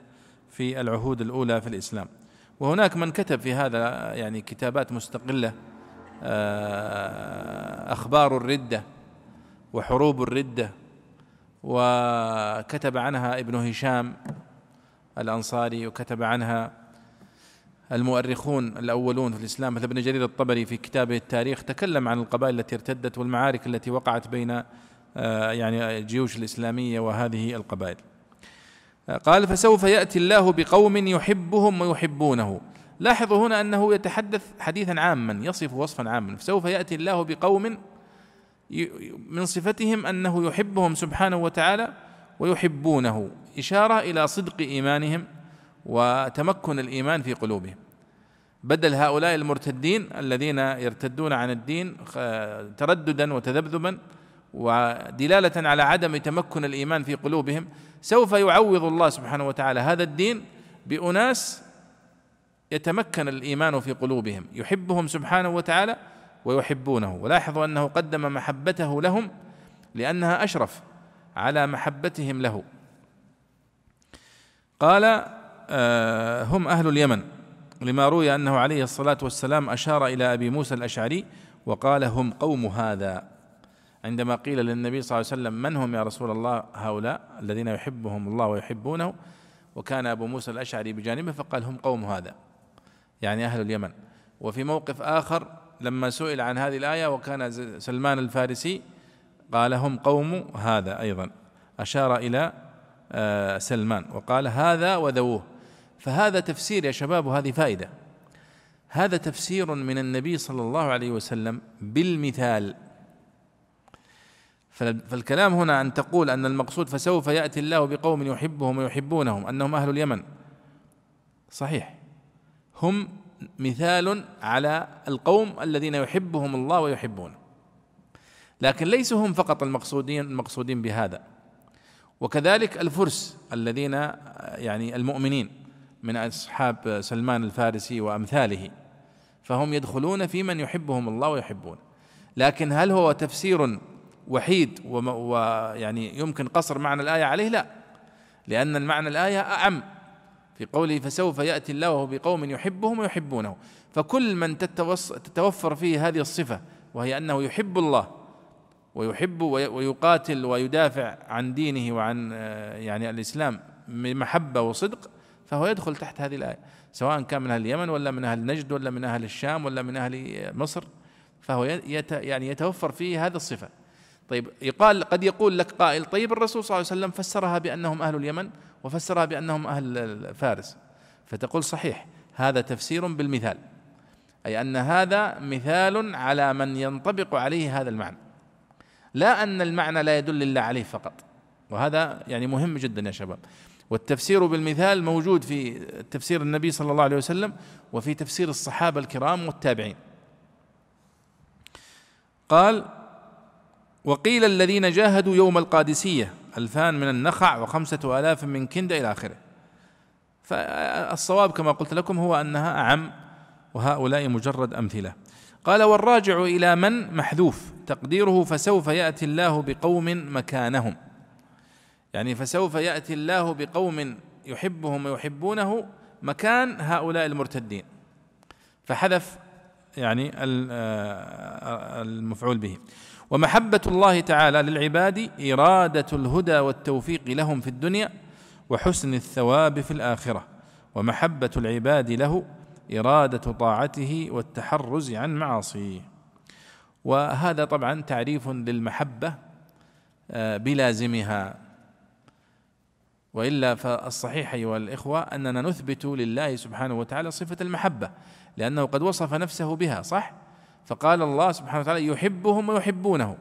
في العهود الأولى في الإسلام. وهناك من كتب في هذا يعني كتابات مستقلة آه، أخبار الردة وحروب الردة وكتب عنها ابن هشام الأنصاري وكتب عنها المؤرخون الأولون في الإسلام مثل ابن جرير الطبري في كتابه التاريخ تكلم عن القبائل التي ارتدت والمعارك التي وقعت بين يعني الجيوش الإسلامية وهذه القبائل. قال فسوف يأتي الله بقوم يحبهم ويحبونه. لاحظوا هنا أنه يتحدث حديثا عاما يصف وصفا عاما. فسوف يأتي الله بقوم من صفتهم أنه يحبهم سبحانه وتعالى ويحبونه. إشارة إلى صدق إيمانهم وتمكن الإيمان في قلوبهم. بدل هؤلاء المرتدين الذين يرتدون عن الدين ترددا وتذبذبا ودلالة على عدم تمكن الإيمان في قلوبهم سوف يعوض الله سبحانه وتعالى هذا الدين بأناس يتمكن الإيمان في قلوبهم يحبهم سبحانه وتعالى ويحبونه. ولاحظوا أنه قدم محبته لهم لأنها أشرف على محبتهم له. قال آه، هم أهل اليمن لما روي أنه عليه الصلاة والسلام أشار إلى أبي موسى الأشعري وقال هم قوم هذا. عندما قيل للنبي صلى الله عليه وسلم من هم يا رسول الله هؤلاء الذين يحبهم الله ويحبونه؟ وكان أبو موسى الأشعري بجانبه فقال هم قوم هذا يعني أهل اليمن. وفي موقف آخر لما سئل عن هذه الآية وكان سلمان الفارسي قال هم قوم هذا أيضا. أشار إلى آه، سلمان وقال هذا وذووه. فهذا تفسير يا شباب وهذه فائدة. هذا تفسير من النبي صلى الله عليه وسلم بالمثال فالكلام هنا أن تقول أن المقصود فسوف يأتي الله بقوم يحبهم ويحبونهم أنهم أهل اليمن. صحيح. هم مثال على القوم الذين يحبهم الله ويحبونه. لكن ليسوا هم فقط المقصودين المقصودين بهذا. وكذلك الفرس الذين يعني المؤمنين من أصحاب سلمان الفارسي وأمثاله. فهم يدخلون في من يحبهم الله ويحبونه. لكن هل هو تفسير وحيد ويعني يمكن قصر معنى الآية عليه؟ لا. لأن المعنى الآية أعم. في قوله فسوف يأتي الله بقوم يحبهم ويحبونه. فكل من تتوفر فيه هذه الصفة وهي أنه يحب الله ويحب ويقاتل ويدافع عن دينه وعن آه، يعني الإسلام بمحبة وصدق فهو يدخل تحت هذه الآية. سواء كان من أهل اليمن ولا من أهل نجد ولا من أهل الشام ولا من أهل مصر فهو يعني يتوفر فيه هذه الصفة. طيب يقال قد يقول لك قائل طيب الرسول صلى الله عليه وسلم فسرها بأنهم أهل اليمن وفسرها بأنهم أهل فارس فتقول صحيح هذا تفسير بالمثال. أي أن هذا مثال على من ينطبق عليه هذا المعنى. لا أن المعنى لا يدل إلا عليه فقط. وهذا يعني مهم جدا يا شباب. والتفسير بالمثال موجود في تفسير النبي صلى الله عليه وسلم وفي تفسير الصحابة الكرام والتابعين. قال وقيل الذين جاهدوا يوم القادسية ألفان من النخع وخمسة آلاف من كند إلى آخره. فالصواب كما قلت لكم هو أنها أعم وهؤلاء مجرد أمثلة. قال والراجع إلى من؟ محذوف. تقديره فسوف يأتي الله بقوم مكانهم. يعني فسوف يأتي الله بقوم يحبهم ويحبونه مكان هؤلاء المرتدين. فحذف يعني آه، المفعول به. ومحبة الله تعالى للعباد إرادة الهدى والتوفيق لهم في الدنيا وحسن الثواب في الآخرة ومحبة العباد له إرادة طاعته والتحرز عن معاصيه. وهذا طبعا تعريف للمحبة آه، بلازمها. وإلا فالصحيح أيها الإخوة أننا نثبت لله سبحانه وتعالى صفة المحبة لأنه قد وصف نفسه بها صح؟ فقال الله سبحانه وتعالى يحبهم ويحبونه.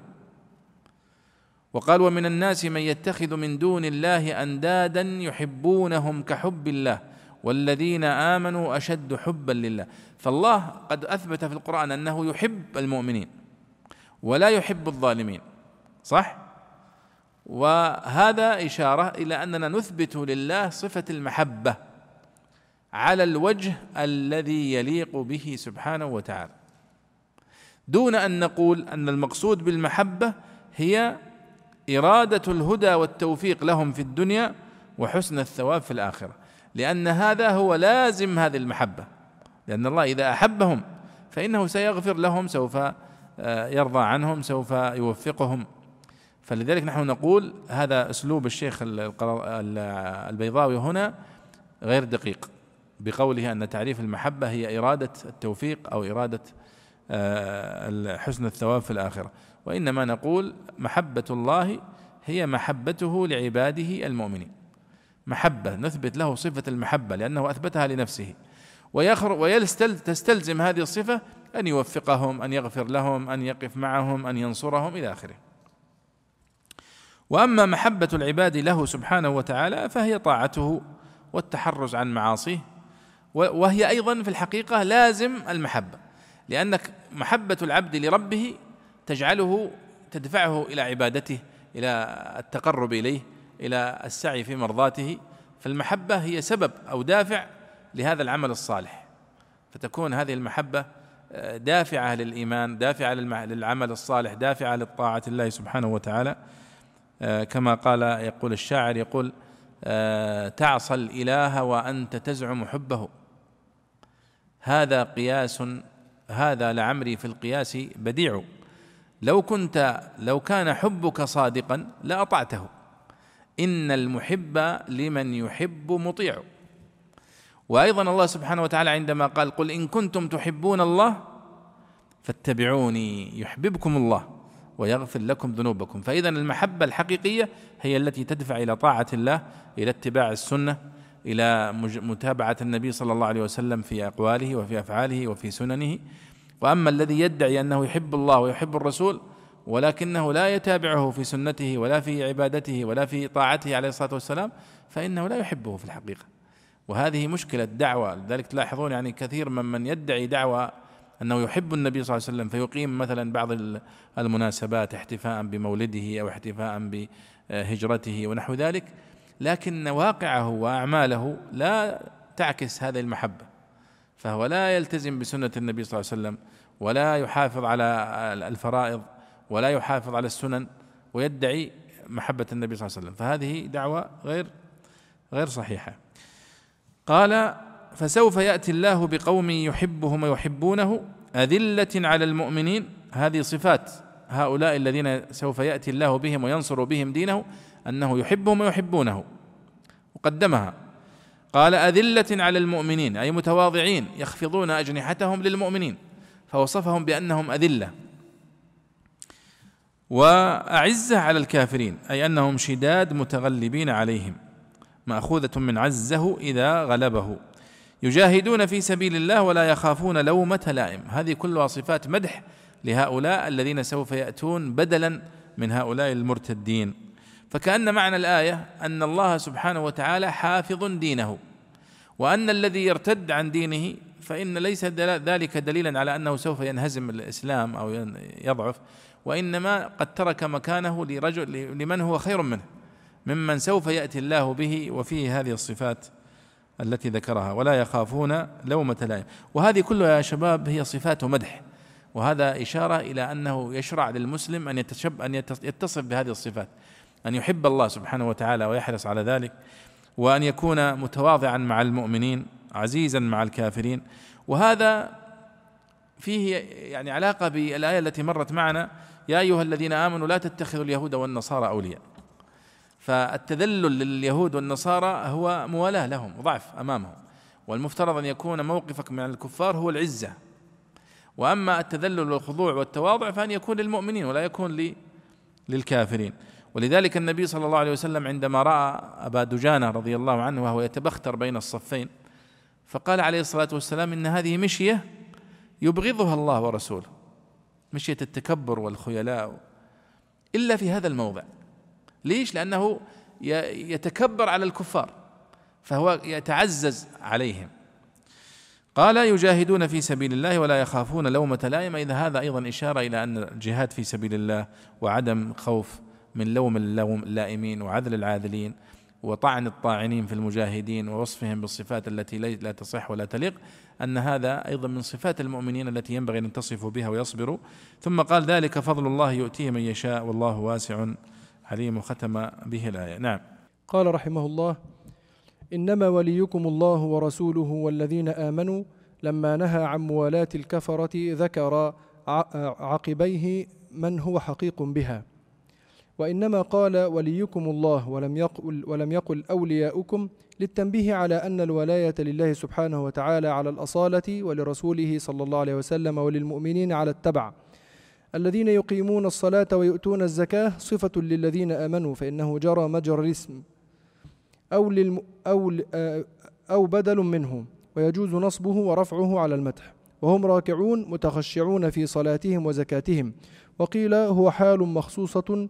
وقال ومن الناس من يتخذ من دون الله أندادا يحبونهم كحب الله والذين آمنوا أشد حبا لله. فالله قد أثبت في القرآن أنه يحب المؤمنين ولا يحب الظالمين. صح؟ وهذا إشارة إلى أننا نثبت لله صفة المحبة على الوجه الذي يليق به سبحانه وتعالى. دون أن نقول أن المقصود بالمحبة هي إرادة الهدى والتوفيق لهم في الدنيا وحسن الثواب في الآخرة. لأن هذا هو لازم هذه المحبة. لأن الله إذا أحبهم فإنه سيغفر لهم سوف آه، يرضى عنهم سوف يوفقهم. فلذلك نحن نقول هذا أسلوب الشيخ البيضاوي هنا غير دقيق بقوله أن تعريف المحبة هي إرادة التوفيق أو إرادة حسن الثواب في الآخرة. وإنما نقول محبة الله هي محبته لعباده المؤمنين. محبة نثبت له صفة المحبة لأنه أثبتها لنفسه. وتستلزم هذه الصفة أن يوفقهم أن يغفر لهم أن يقف معهم أن ينصرهم إلى آخره. وأما محبة العباد له سبحانه وتعالى فهي طاعته والتحرز عن معاصيه وهي أيضا في الحقيقة لازم المحبة. لأنك محبة العبد لربه تجعله تدفعه إلى عبادته إلى التقرب إليه إلى السعي في مرضاته. فالمحبة هي سبب أو دافع لهذا العمل الصالح. فتكون هذه المحبة آه، دافعة للإيمان دافعة للعمل الصالح دافعة للطاعه الله سبحانه وتعالى. آه، كما قال يقول الشاعر يقول آه، تعصى الإله وأنت تزعم حبه. هذا قياس هذا لعمري في القياس بديع. لو كنت لو كان حبك صادقا لأطعته. إن المحب لمن يحب مطيع. وأيضا الله سبحانه وتعالى عندما قال قل إن كنتم تحبون الله فاتبعوني يحببكم الله ويغفر لكم ذنوبكم. فاذا المحبة الحقيقية هي التي تدفع إلى طاعة الله إلى اتباع السنة إلى متابعة النبي صلى الله عليه وسلم في أقواله وفي أفعاله وفي سننه. وأما الذي يدعي أنه يحب الله ويحب الرسول ولكنه لا يتابعه في سنته ولا في عبادته ولا في طاعته عليه الصلاة والسلام فإنه لا يحبه في الحقيقة. وهذه مشكلة دعوة. لذلك تلاحظون يعني كثير من من يدعي دعوة أنه يحب النبي صلى الله عليه وسلم فيقيم مثلا بعض المناسبات احتفاء بمولده أو احتفاء بهجرته ونحو ذلك. لكن واقعه وأعماله لا تعكس هذه المحبة. فهو لا يلتزم بسنة النبي صلى الله عليه وسلم ولا يحافظ على الفرائض ولا يحافظ على السنن ويدعي محبة النبي صلى الله عليه وسلم. فهذه دعوة غير غير صحيحة. قال فسوف يأتي الله بقوم يحبهم ويحبونه أذلة على المؤمنين. هذه صفات هؤلاء الذين سوف يأتي الله بهم وينصر بهم دينه أنه يحبهم ويحبونه وقدمها قال أذلة على المؤمنين أي متواضعين يخفضون أجنحتهم للمؤمنين فوصفهم بأنهم أذلة. وأعزة على الكافرين أي أنهم شداد متغلبين عليهم مأخوذة من عزه إذا غلبه. يجاهدون في سبيل الله ولا يخافون لومة لائم. هذه كلها صفات مدح لهؤلاء الذين سوف يأتون بدلا من هؤلاء المرتدين. فكأن معنى الآية أن الله سبحانه وتعالى حافظ دينه وأن الذي يرتد عن دينه فإن ليس ذلك دليلا على أنه سوف ينهزم الإسلام أو يضعف وإنما قد ترك مكانه لرجل لمن هو خير منه ممن سوف يأتي الله به وفيه هذه الصفات التي ذكرها ولا يخافون لومة لائم. وهذه كلها يا شباب هي صفات مدح وهذا إشارة إلى أنه يشرع للمسلم أن يتصف بهذه الصفات. أن يحب الله سبحانه وتعالى ويحرص على ذلك وأن يكون متواضعا مع المؤمنين عزيزا مع الكافرين. وهذا فيه يعني علاقة بالآية التي مرت معنا يا أيها الذين آمنوا لا تتخذوا اليهود والنصارى أولياء. فالتذلل لليهود والنصارى هو موالاة لهم وضعف أمامهم. والمفترض أن يكون موقفك من الكفار هو العزة. وأما التذلل والخضوع والتواضع فأن يكون للمؤمنين ولا يكون للكافرين. ولذلك النبي صلى الله عليه وسلم عندما رأى أبا دجانة رضي الله عنه وهو يتبختر بين الصفين فقال عليه الصلاة والسلام إن هذه مشية يبغضها الله ورسوله مشية التكبر والخيلاء إلا في هذا الموضع. ليش؟ لأنه يتكبر على الكفار فهو يتعزز عليهم. قال يجاهدون في سبيل الله ولا يخافون لومة لائم إذا هذا أيضا إشارة إلى أن الجهاد في سبيل الله وعدم خوف من لوم اللوم اللائمين وعذل العاذلين وطعن الطاعنين في المجاهدين ووصفهم بالصفات التي لا تصح ولا تليق أن هذا أيضا من صفات المؤمنين التي ينبغي أن يتصفوا بها ويصبروا. ثم قال ذلك فضل الله يؤتيه من يشاء والله واسع عليم ختم به الآية. نعم. قال رحمه الله إنما وليكم الله ورسوله والذين آمنوا لما نهى عن موالاه الكفرة ذكر عقبيه من هو حقيق بها. وإنما قال وليكم الله ولم يقل, ولم يقل أولياؤكم للتنبيه على أن الولاية لله سبحانه وتعالى على الأصالة ولرسوله صلى الله عليه وسلم وللمؤمنين على التبع. الذين يقيمون الصلاة ويؤتون الزكاة صفة للذين آمنوا فإنه جرى مجرى الاسم. أو, للم أو, أو بدل منه ويجوز نصبه ورفعه على المدح. وهم راكعون متخشعون في صلاتهم وزكاتهم. وقيل هو حال مخصوصة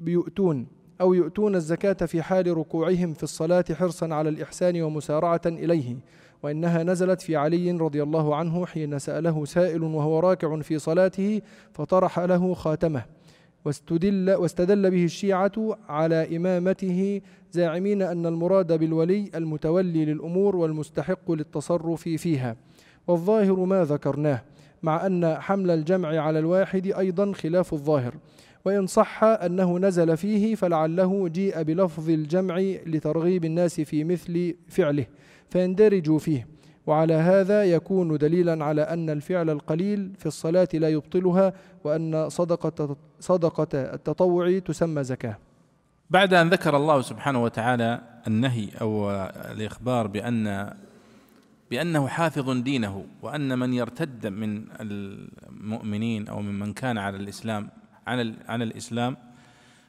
بيؤتون أو يؤتون الزكاة في حال ركوعهم في الصلاة حرصا على الإحسان ومسارعة إليه وإنها نزلت في علي رضي الله عنه حين سأله سائل وهو راكع في صلاته فطرح له خاتمه واستدل, واستدل به الشيعة على إمامته زاعمين أن المراد بالولي المتولي للأمور والمستحق للتصرف فيها والظاهر ما ذكرناه مع أن حمل الجمع على الواحد أيضا خلاف الظاهر. وإن صح أنه نزل فيه فلعله جيء بلفظ الجمع لترغيب الناس في مثل فعله فيندرجوا فيه. وعلى هذا يكون دليلا على أن الفعل القليل في الصلاة لا يبطلها وأن صدقة, صدقة التطوع تسمى زكاة. بعد أن ذكر الله سبحانه وتعالى النهي أو الإخبار بأن بأنه حافظ دينه وأن من يرتد من المؤمنين أو ممن كان على الإسلام عن عن الإسلام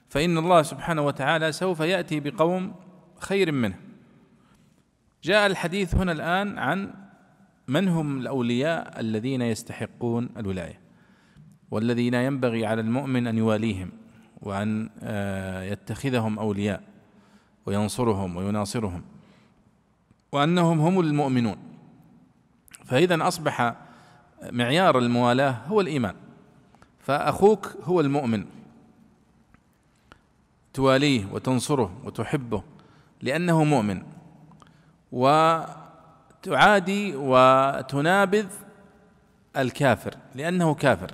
فإن الله سبحانه وتعالى سوف يأتي بقوم خير منه. جاء الحديث هنا الآن عن من هم الأولياء الذين يستحقون الولاية والذين ينبغي على المؤمن أن يواليهم وأن آه، يتخذهم أولياء وينصرهم ويناصرهم وأنهم هم المؤمنون. فإذا أصبح معيار الموالاة هو الإيمان. فأخوك هو المؤمن. تواليه وتنصره وتحبه لأنه مؤمن. وتعادي وتنابذ الكافر لأنه كافر.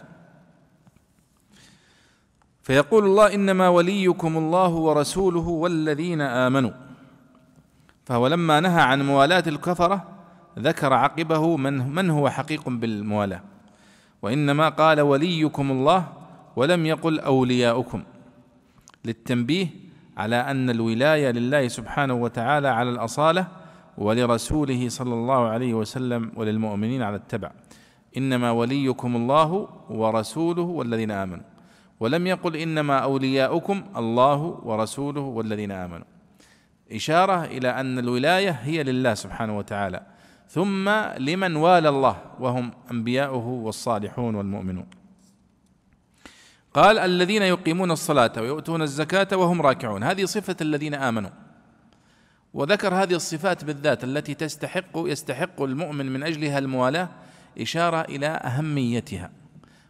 فيقول الله إنما وليكم الله ورسوله والذين آمنوا. فهو لما نهى عن موالاة الكفرة ذكر عقبه من من هو حقيق بالموالاه. وإنما قال وليكم الله ولم يقل أولياؤكم. للتنبيه على أن الولاية لله سبحانه وتعالى على الأصالة ولرسوله صلى الله عليه وسلم وللمؤمنين على التبع. إنما وليكم الله ورسوله والذين آمنوا. ولم يقل إنما أولياؤكم الله ورسوله والذين آمنوا. إشارة إلى أن الولاية هي لله سبحانه وتعالى. ثم لمن والى الله وهم أنبياؤه والصالحون والمؤمنون. قال الذين يقيمون الصلاة ويؤتون الزكاة وهم راكعون. هذه صفة الذين آمنوا. وذكر هذه الصفات بالذات التي تستحق يستحق المؤمن من أجلها الموالاة إشارة إلى أهميتها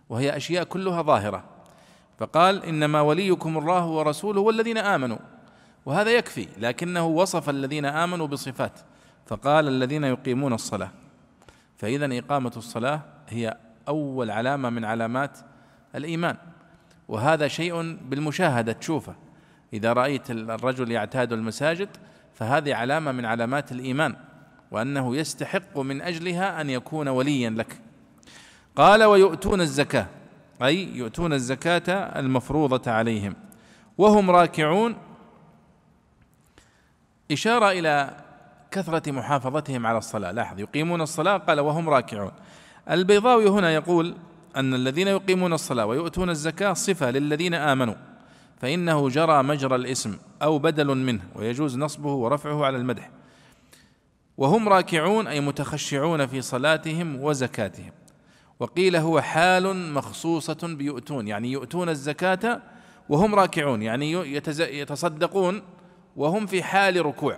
وهي أشياء كلها ظاهرة. فقال إنما وليكم الله ورسوله والذين آمنوا وهذا يكفي لكنه وصف الذين آمنوا بصفات. فقال الذين يقيمون الصلاة. فإذا إقامة الصلاة هي أول علامة من علامات الإيمان. وهذا شيء بالمشاهدة تشوفه. إذا رأيت الرجل يعتاد المساجد فهذه علامة من علامات الإيمان وأنه يستحق من أجلها أن يكون وليا لك. قال ويؤتون الزكاة. أي يؤتون الزكاة المفروضة عليهم. وهم راكعون. إشارة إلى كثرة محافظتهم على الصلاة. لاحظ يقيمون الصلاة قال وهم راكعون. البيضاوي هنا يقول أن الذين يقيمون الصلاة ويؤتون الزكاة صفة للذين آمنوا فإنه جرى مجرى الإسم أو بدل منه ويجوز نصبه ورفعه على المدح. وهم راكعون أي متخشعون في صلاتهم وزكاتهم. وقيل هو حال مخصوصة بيؤتون يعني يؤتون الزكاة وهم راكعون يعني يتصدقون وهم في حال ركوع.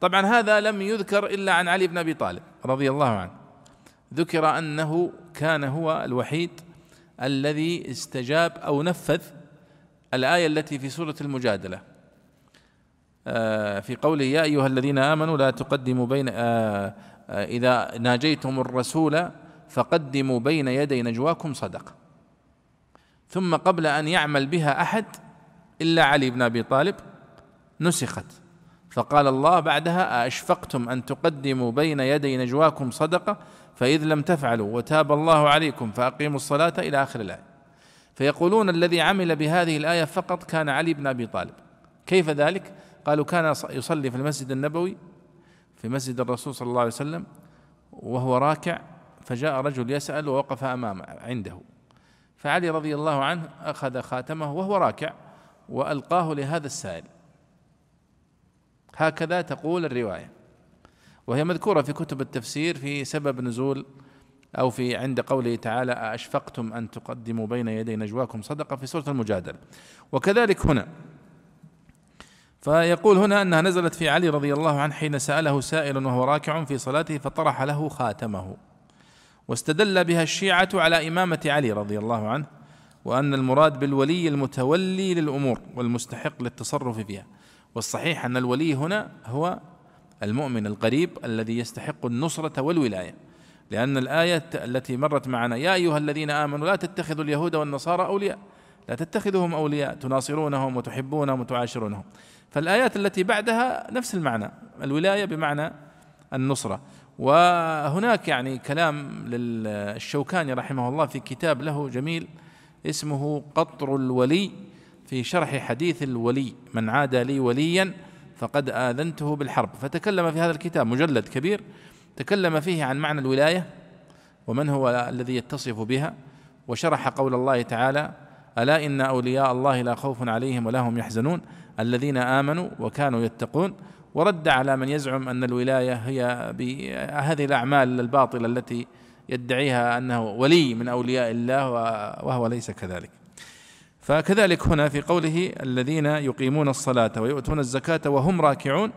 طبعا هذا لم يذكر إلا عن علي بن أبي طالب رضي الله عنه. ذكر أنه كان هو الوحيد الذي استجاب أو نفذ الآية التي في سورة المجادلة. آه، في قوله يا أيها الذين آمنوا لا تقدموا بين آه، آه، إذا ناجيتم الرسول فقدموا بين يدي نجواكم صدقة. ثم قبل أن يعمل بها أحد إلا علي بن أبي طالب نسخت. فقال الله بعدها أأشفقتم أن تقدموا بين يدي نجواكم صدقة؟ فإذ لم تفعلوا وتاب الله عليكم فأقيموا الصلاة إلى آخر الآية. فيقولون الذي عمل بهذه الآية فقط كان علي بن أبي طالب. كيف ذلك؟ قالوا كان يصلي في المسجد النبوي في مسجد الرسول صلى الله عليه وسلم وهو راكع فجاء رجل يسأل ووقف أمامه عنده. فعلي رضي الله عنه أخذ خاتمه وهو راكع وألقاه لهذا السائل. هكذا تقول الرواية. وهي مذكورة في كتب التفسير في سبب نزول أو في عند قوله تعالى أشفقتم أن تقدموا بين يدي نجواكم؟ صدقة في سورة المجادلة وكذلك هنا. فيقول هنا أنها نزلت في علي رضي الله عنه حين سأله سائل وهو راكع في صلاته فطرح له خاتمه. واستدل بها الشيعة على إمامة علي رضي الله عنه وأن المراد بالولي المتولي للأمور والمستحق للتصرف فيها. والصحيح أن الولي هنا هو المؤمن القريب الذي يستحق النصرة والولاية. لأن الآية التي مرت معنا يا أيها الذين آمنوا لا تتخذوا اليهود والنصارى أولياء. لا تتخذوهم أولياء تناصرونهم وتحبونهم وتعاشرونهم. فالآيات التي بعدها نفس المعنى الولاية بمعنى النصرة. وهناك يعني كلام للشوكاني رحمه الله في كتاب له جميل اسمه قطر الولي. في شرح حديث الولي من عاد لي وليا فقد آذنته بالحرب. فتكلم في هذا الكتاب مجلد كبير تكلم فيه عن معنى الولاية ومن هو الذي يتصف بها وشرح قول الله تعالى ألا إن أولياء الله لا خوف عليهم ولا هم يحزنون الذين آمنوا وكانوا يتقون. ورد على من يزعم أن الولاية هي بهذه الأعمال الباطلة التي يدعيها أنه ولي من أولياء الله وهو ليس كذلك. فكذلك هنا في قوله الذين يقيمون الصلاة ويؤتون الزكاة وهم راكعون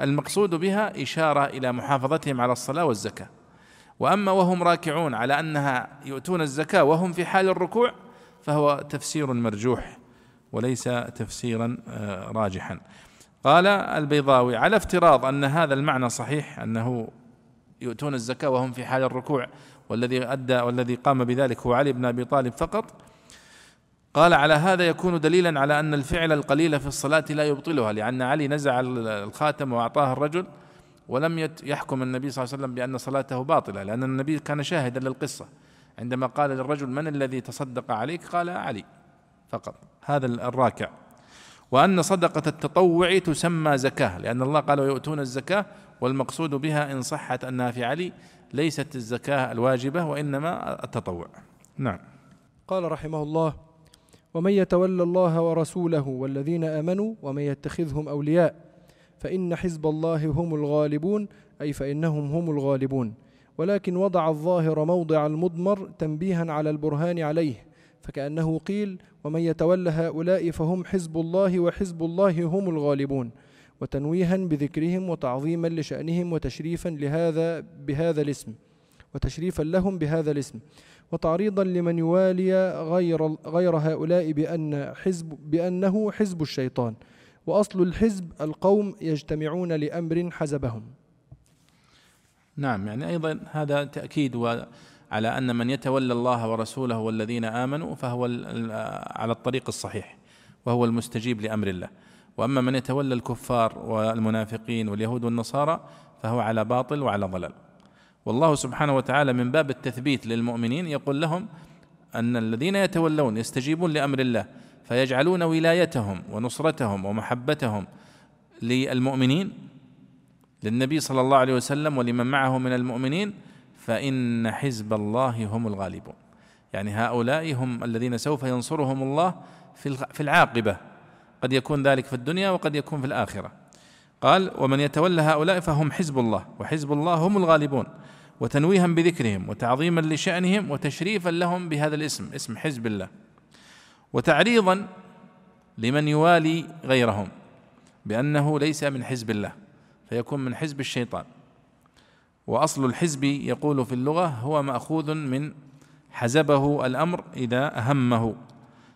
المقصود بها إشارة إلى محافظتهم على الصلاة والزكاة. وأما وهم راكعون على أنها يؤتون الزكاة وهم في حال الركوع فهو تفسير مرجوح وليس تفسيرا آه، راجحا. قال البيضاوي على افتراض أن هذا المعنى صحيح أنه يؤتون الزكاة وهم في حال الركوع والذي أدى والذي قام بذلك هو علي بن أبي طالب فقط. قال على هذا يكون دليلا على أن الفعل القليل في الصلاة لا يبطلها لأن علي نزع الخاتم وأعطاه الرجل ولم يحكم النبي صلى الله عليه وسلم بأن صلاته باطلة لأن النبي كان شاهدا للقصة. عندما قال للرجل من الذي تصدق عليك؟ قال علي فقط. هذا الراكع. وأن صدقة التطوع تسمى زكاة لأن الله قال ويؤتون الزكاة والمقصود بها إن صحت أنها في علي ليست الزكاة الواجبة وإنما التطوع. نعم. قال رحمه الله ومن يتولى الله ورسوله والذين آمنوا ومن يتخذهم أولياء فإن حزب الله هم الغالبون أي فإنهم هم الغالبون. ولكن وضع الظاهر موضع المضمر تنبيها على البرهان عليه فكأنه قيل ومن يتولى هؤلاء فهم حزب الله وحزب الله هم الغالبون وتنويها بذكرهم وتعظيما لشأنهم وتشريفا لهذا بهذا الاسم وتشريفا لهم بهذا الاسم. وتعريضا لمن يوالي غير غير هؤلاء بأن حزب بأنه حزب الشيطان. وأصل الحزب القوم يجتمعون لأمر حزبهم. نعم يعني أيضا هذا تأكيد على أن من يتولى الله ورسوله والذين آمنوا فهو على الطريق الصحيح وهو المستجيب لأمر الله. وأما من يتولى الكفار والمنافقين واليهود والنصارى فهو على باطل وعلى ضلال. والله سبحانه وتعالى من باب التثبيت للمؤمنين يقول لهم أن الذين يتولون يستجيبون لأمر الله فيجعلون ولايتهم ونصرتهم ومحبتهم للمؤمنين للنبي صلى الله عليه وسلم ولمن معه من المؤمنين فإن حزب الله هم الغالبون. يعني هؤلاء هم الذين سوف ينصرهم الله في العاقبة. قد يكون ذلك في الدنيا وقد يكون في الآخرة. قال ومن يتولى هؤلاء فهم حزب الله وحزب الله هم الغالبون. وتنويها بذكرهم وتعظيما لشأنهم وتشريفا لهم بهذا الاسم اسم حزب الله. وتعريضا لمن يوالي غيرهم بأنه ليس من حزب الله فيكون من حزب الشيطان. وأصل الحزب يقول في اللغة هو مأخوذ من حزبه الأمر إذا أهمه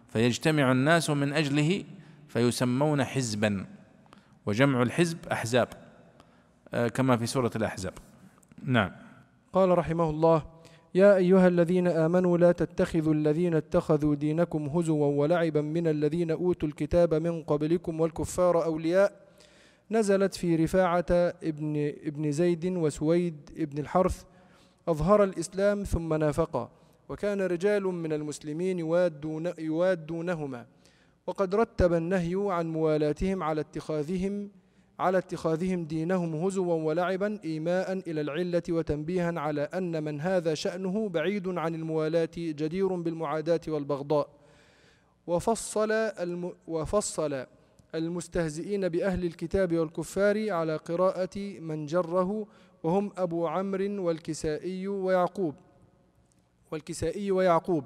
فيجتمع الناس من أجله فيسمون حزبا. وجمع الحزب أحزاب آه، كما في سورة الأحزاب. نعم. قال رحمه الله يا أيها الذين آمنوا لا تتخذوا الذين اتخذوا دينكم هزوا ولعبا من الذين أوتوا الكتاب من قبلكم والكفار أولياء. نزلت في رفاعة ابن, ابن زيد وسويد ابن الحرث. أظهر الإسلام ثم نافقا. وكان رجال من المسلمين يوادون يوادونهما. وقد رتب النهي عن موالاتهم على اتخاذهم على اتخاذهم دينهم هزوا ولعبا إيماء إلى العلة وتنبيها على أن من هذا شأنه بعيد عن الموالاة جدير بالمعاداة والبغضاء. وفصل, الم وفصل المستهزئين بأهل الكتاب والكفار على قراءة من جره وهم أبو عمرو والكسائي ويعقوب والكسائي ويعقوب.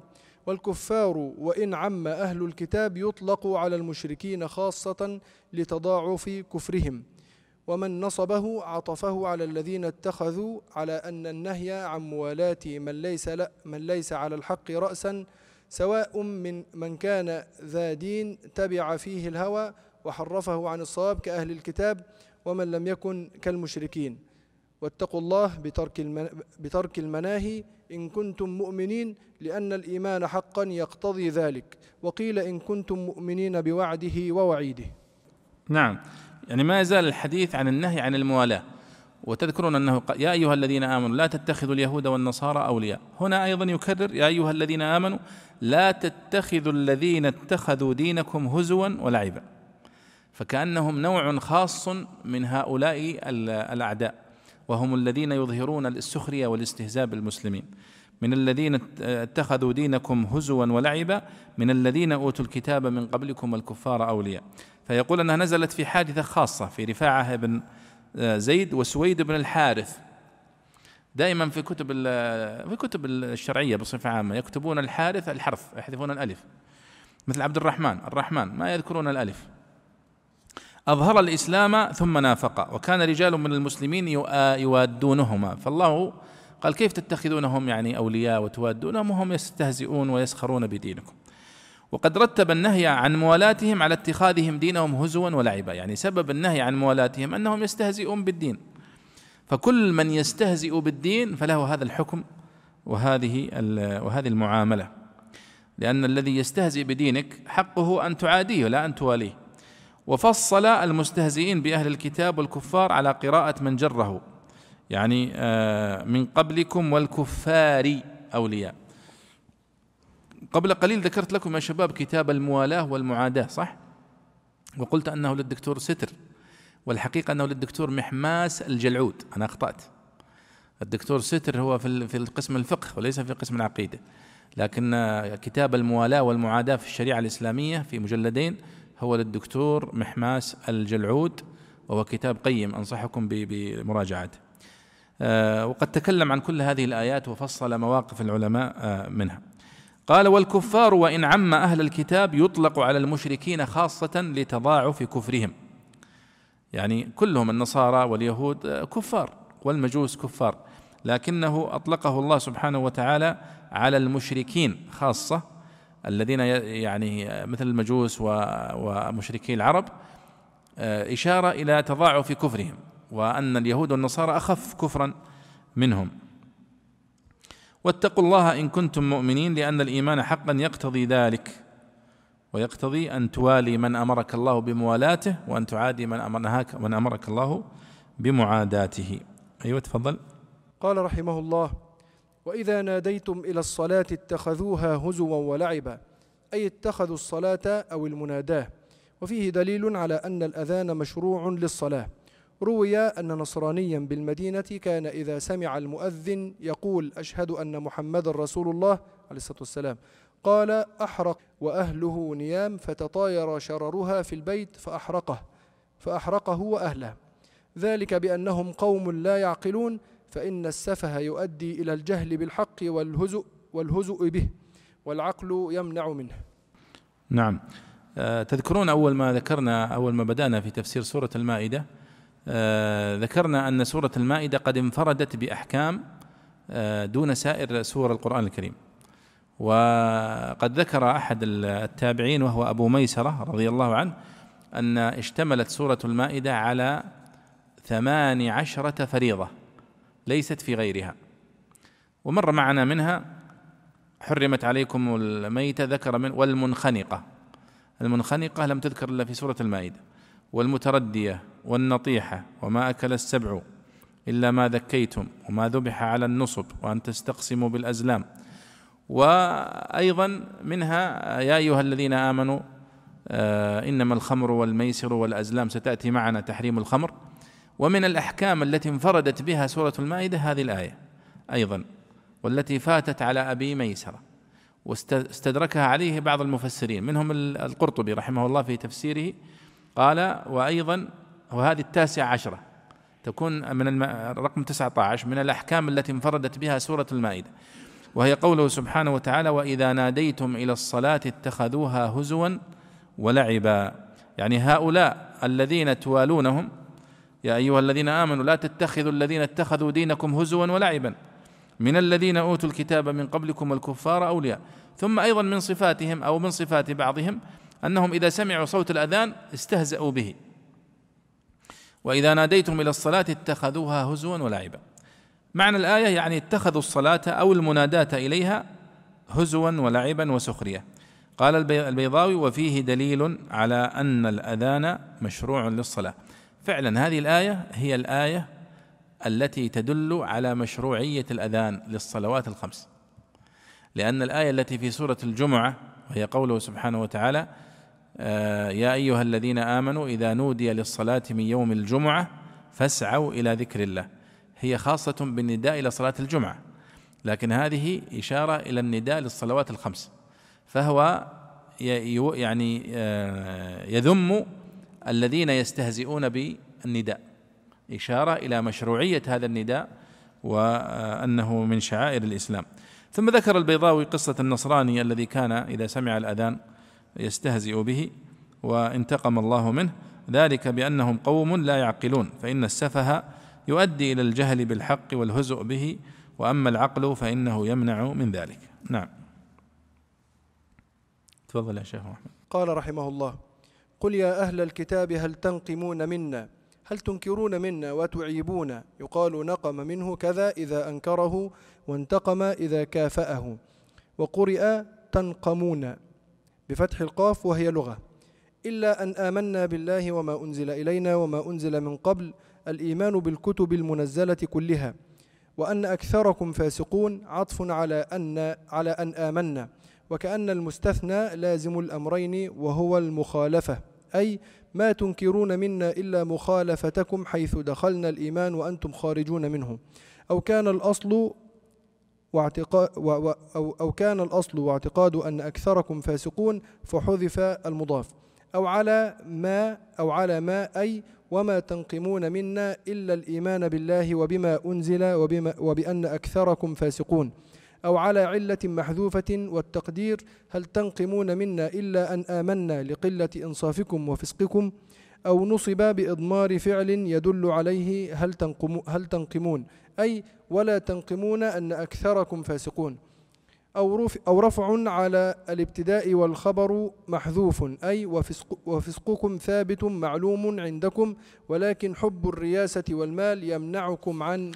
والكفار وإن عم أهل الكتاب يطلق على المشركين خاصة لتضاعف كفرهم. ومن نصبه عطفه على الذين اتخذوا على أن النهي عن موالاة من ليس, لا من ليس على الحق رأسا سواء من من كان ذا دين تبع فيه الهوى وحرفه عن الصواب كأهل الكتاب ومن لم يكن كالمشركين. واتقوا الله بترك, بترك المناهي إن كنتم مؤمنين لأن الإيمان حقا يقتضي ذلك. وقيل إن كنتم مؤمنين بوعده ووعيده. نعم. يعني ما يزال الحديث عن النهي عن الموالاة. وتذكرون أنه يا أيها الذين آمنوا لا تتخذوا اليهود والنصارى أولياء. هنا أيضا يكرر يا أيها الذين آمنوا لا تتخذوا الذين اتخذوا دينكم هزوا ولعبا. فكأنهم نوع خاص من هؤلاء الأعداء. وهم الذين يظهرون السخرية والاستهزاء بالمسلمين. من الذين اتخذوا دينكم هزوا ولعبا من الذين أوتوا الكتاب من قبلكم والكفار أولياء. فيقول أنها نزلت في حادثة خاصة في رفاعة بن زيد وسويد بن الحارث. دائما في كتب في كتب الشرعية بصفة عامة يكتبون الحارث الحرف يحذفون الألف. مثل عبد الرحمن الرحمن ما يذكرون الألف. أظهر الإسلام ثم نافق وكان رجال من المسلمين يوادونهما. فالله قال كيف تتخذونهم يعني أولياء وتوادونهم وهم يستهزئون ويسخرون بدينكم؟ وقد رتب النهي عن موالاتهم على اتخاذهم دينهم هزوا ولعبا يعني سبب النهي عن موالاتهم أنهم يستهزئون بالدين. فكل من يستهزئ بالدين فله هذا الحكم وهذه وهذه المعاملة. لأن الذي يستهزئ بدينك حقه أن تعاديه لا أن تواليه. وفصل المستهزئين بأهل الكتاب والكفار على قراءة من جره. يعني آه، من قبلكم والكفار أولياء. قبل قليل ذكرت لكم يا شباب كتاب الموالاه والمعاداه صح؟ وقلت أنه للدكتور ستر والحقيقة أنه للدكتور محماس الجلعود. أنا أخطأت. الدكتور ستر هو في في قسم الفقه وليس في قسم العقيدة. لكن آه، كتاب الموالاه والمعاداه في الشريعة الإسلامية في مجلدين هو للدكتور محماس الجلعود وهو كتاب قيم أنصحكم بمراجعته. آه، وقد تكلم عن كل هذه الآيات وفصل مواقف العلماء آه، منها. قال والكفار وإن عم أهل الكتاب يطلق على المشركين خاصة لتضاعف كفرهم. يعني كلهم النصارى واليهود آه، كفار والمجوس كفار. لكنه أطلقه الله سبحانه وتعالى على المشركين خاصة الذين يعني مثل المجوس ومشركي العرب آه، إشارة إلى تضاعف كفرهم وأن اليهود والنصارى أخف كفرا منهم. واتقوا الله إن كنتم مؤمنين لأن الإيمان حقا يقتضي ذلك ويقتضي أن توالي من أمرك الله بموالاته وأن تعادي من أمرك من أمرك الله بمعاداته. أيوة تفضل. قال رحمه الله وإذا ناديتم إلى الصلاة اتخذوها هزوا ولعبا أي اتخذوا الصلاة أو المناداة. وفيه دليل على أن الأذان مشروع للصلاة. روي أن نصرانيا بالمدينة كان إذا سمع المؤذن يقول أشهد أن محمد رسول الله عليه الصلاة والسلام. قال أحرق وأهله نيام فتطاير شررها في البيت فأحرقه فأحرقه وأهله. ذلك بأنهم قوم لا يعقلون فإن السفه يؤدي إلى الجهل بالحق والهزؤ والهزؤ به والعقل يمنع منه. نعم. آه، تذكرون أول ما ذكرنا أول ما بدأنا في تفسير سورة المائدة آه، ذكرنا أن سورة المائدة قد انفردت بأحكام آه، دون سائر سور القرآن الكريم. وقد ذكر أحد التابعين وهو أبو ميسرة رضي الله عنه أن اشتملت سورة المائدة على ثمان عشرة فريضة. ليست في غيرها. ومر معنا منها حرمت عليكم الميتة ذكر من والمنخنقة. المنخنقة لم تذكر إلا في سورة المائدة. والمتردية والنطيحة وما أكل السبع إلا ما ذكيتم وما ذبح على النصب وأن تستقسموا بالأزلام. وأيضا منها يا أيها الذين آمنوا آه إنما الخمر والميسر والأزلام. ستأتي معنا تحريم الخمر. ومن الأحكام التي انفردت بها سورة المائدة هذه الآية أيضا والتي فاتت على أبي ميسرة واستدركها عليه بعض المفسرين منهم القرطبي رحمه الله في تفسيره قال وأيضا وهذه التاسعة عشرة تكون من. رقم 19 من الأحكام التي انفردت بها سورة المائدة وهي قوله سبحانه وتعالى وإذا ناديتم إلى الصلاة اتخذوها هزوا ولعبا يعني هؤلاء الذين توالونهم يا أيها الذين آمنوا لا تتخذوا الذين اتخذوا دينكم هزوا ولعبا. من الذين أوتوا الكتاب من قبلكم الكفار أولياء. ثم أيضا من صفاتهم أو من صفات بعضهم أنهم إذا سمعوا صوت الأذان استهزأوا به. وإذا ناديتم إلى الصلاة اتخذوها هزوا ولعبا. معنى الآية يعني اتخذوا الصلاة أو المناداة إليها هزوا ولعبا وسخرية. قال البيضاوي وفيه دليل على أن الأذان مشروع للصلاة. فعلا هذه الآية هي الآية التي تدل على مشروعية الأذان للصلوات الخمس. لأن الآية التي في سورة الجمعة وهي قوله سبحانه وتعالى آه، يا أيها الذين آمنوا إذا نودي للصلاة من يوم الجمعة فاسعوا إلى ذكر الله. هي خاصة بالنداء إلى صلاة الجمعة لكن هذه إشارة إلى النداء للصلوات الخمس. فهو يعني آه، يذم الذين يستهزئون بالنداء. إشارة إلى مشروعية هذا النداء وأنه من شعائر الإسلام. ثم ذكر البيضاوي قصة النصراني الذي كان إذا سمع الأذان يستهزئ به وانتقم الله منه. ذلك بأنهم قوم لا يعقلون فإن السفه يؤدي إلى الجهل بالحق والهزء به وأما العقل فإنه يمنع من ذلك. نعم. تفضل يا شيخ محمد قال رحمه الله قل يا أهل الكتاب هل تنقمون منا؟ هل تنكرون منا وتعيبون؟ يقال نقم منه كذا إذا أنكره وانتقم إذا كافأه. وقرئ تنقمون بفتح القاف وهي لغة. إلا أن آمنا بالله وما أنزل إلينا وما أنزل من قبل الإيمان بالكتب المنزلة كلها. وأن أكثركم فاسقون عطف على أن على أن آمنا. وكأن المستثنى لازم الأمرين وهو المخالفة. أي ما تنكرون منا إلا مخالفتكم حيث دخلنا الإيمان وأنتم خارجون منه. أو كان الأصل واعتقاد أو, أو كان الأصل واعتقاد أن أكثركم فاسقون فحذف المضاف. أو على ما أو على ما أي وما تنقمون منا إلا الإيمان بالله وبما أنزل وبما وبأن أكثركم فاسقون. أو على علة محذوفة والتقدير هل تنقمون منا إلا أن آمنا لقلة إنصافكم وفسقكم أو نصب بإضمار فعل يدل عليه هل, تنقم هل تنقمون؟ أي ولا تنقمون أن أكثركم فاسقون. أو أو رفع على الابتداء والخبر محذوف. أي وفسق وفسقكم ثابت معلوم عندكم ولكن حب الرياسة والمال يمنعكم عن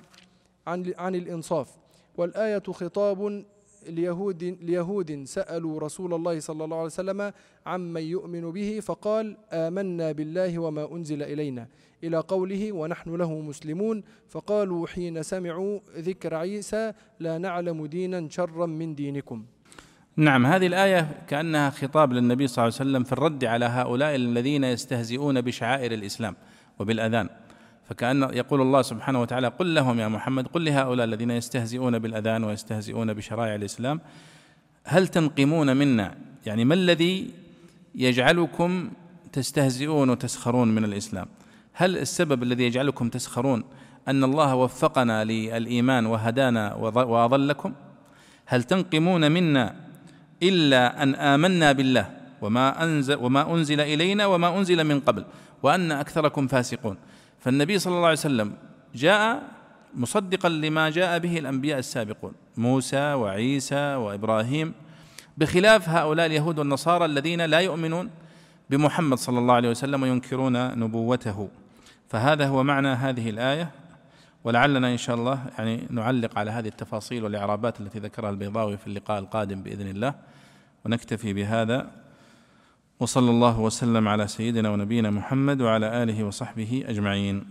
عن عن الإنصاف. والآية خطاب ليهود ليهود سألوا رسول الله صلى الله عليه وسلم عمن يؤمن به فقال آمنا بالله وما أنزل إلينا. إلى قوله ونحن له مسلمون. فقالوا حين سمعوا ذكر عيسى لا نعلم دينا شرا من دينكم. نعم هذه الآية كأنها خطاب للنبي صلى الله عليه وسلم في الرد على هؤلاء الذين يستهزئون بشعائر الإسلام وبالأذان. فكأن يقول الله سبحانه وتعالى قل لهم يا محمد قل لهؤلاء الذين يستهزئون بالأذان ويستهزئون بشرائع الإسلام هل تنقمون منا؟ يعني ما الذي يجعلكم تستهزئون وتسخرون من الإسلام؟ هل السبب الذي يجعلكم تسخرون أن الله وفقنا للإيمان وهدانا وأضلكم؟ هل تنقمون منا إلا أن آمنا بالله وما أنزل وما أنزل إلينا وما أنزل من قبل وأن أكثركم فاسقون؟ فالنبي صلى الله عليه وسلم جاء مصدقا لما جاء به الأنبياء السابقون موسى وعيسى وإبراهيم بخلاف هؤلاء اليهود والنصارى الذين لا يؤمنون بمحمد صلى الله عليه وسلم وينكرون نبوته. فهذا هو معنى هذه الآية ولعلنا إن شاء الله يعني نعلق على هذه التفاصيل والإعرابات التي ذكرها البيضاوي في اللقاء القادم بإذن الله ونكتفي بهذا. وصلى الله وسلم على سيدنا ونبينا محمد وعلى آله وصحبه أجمعين.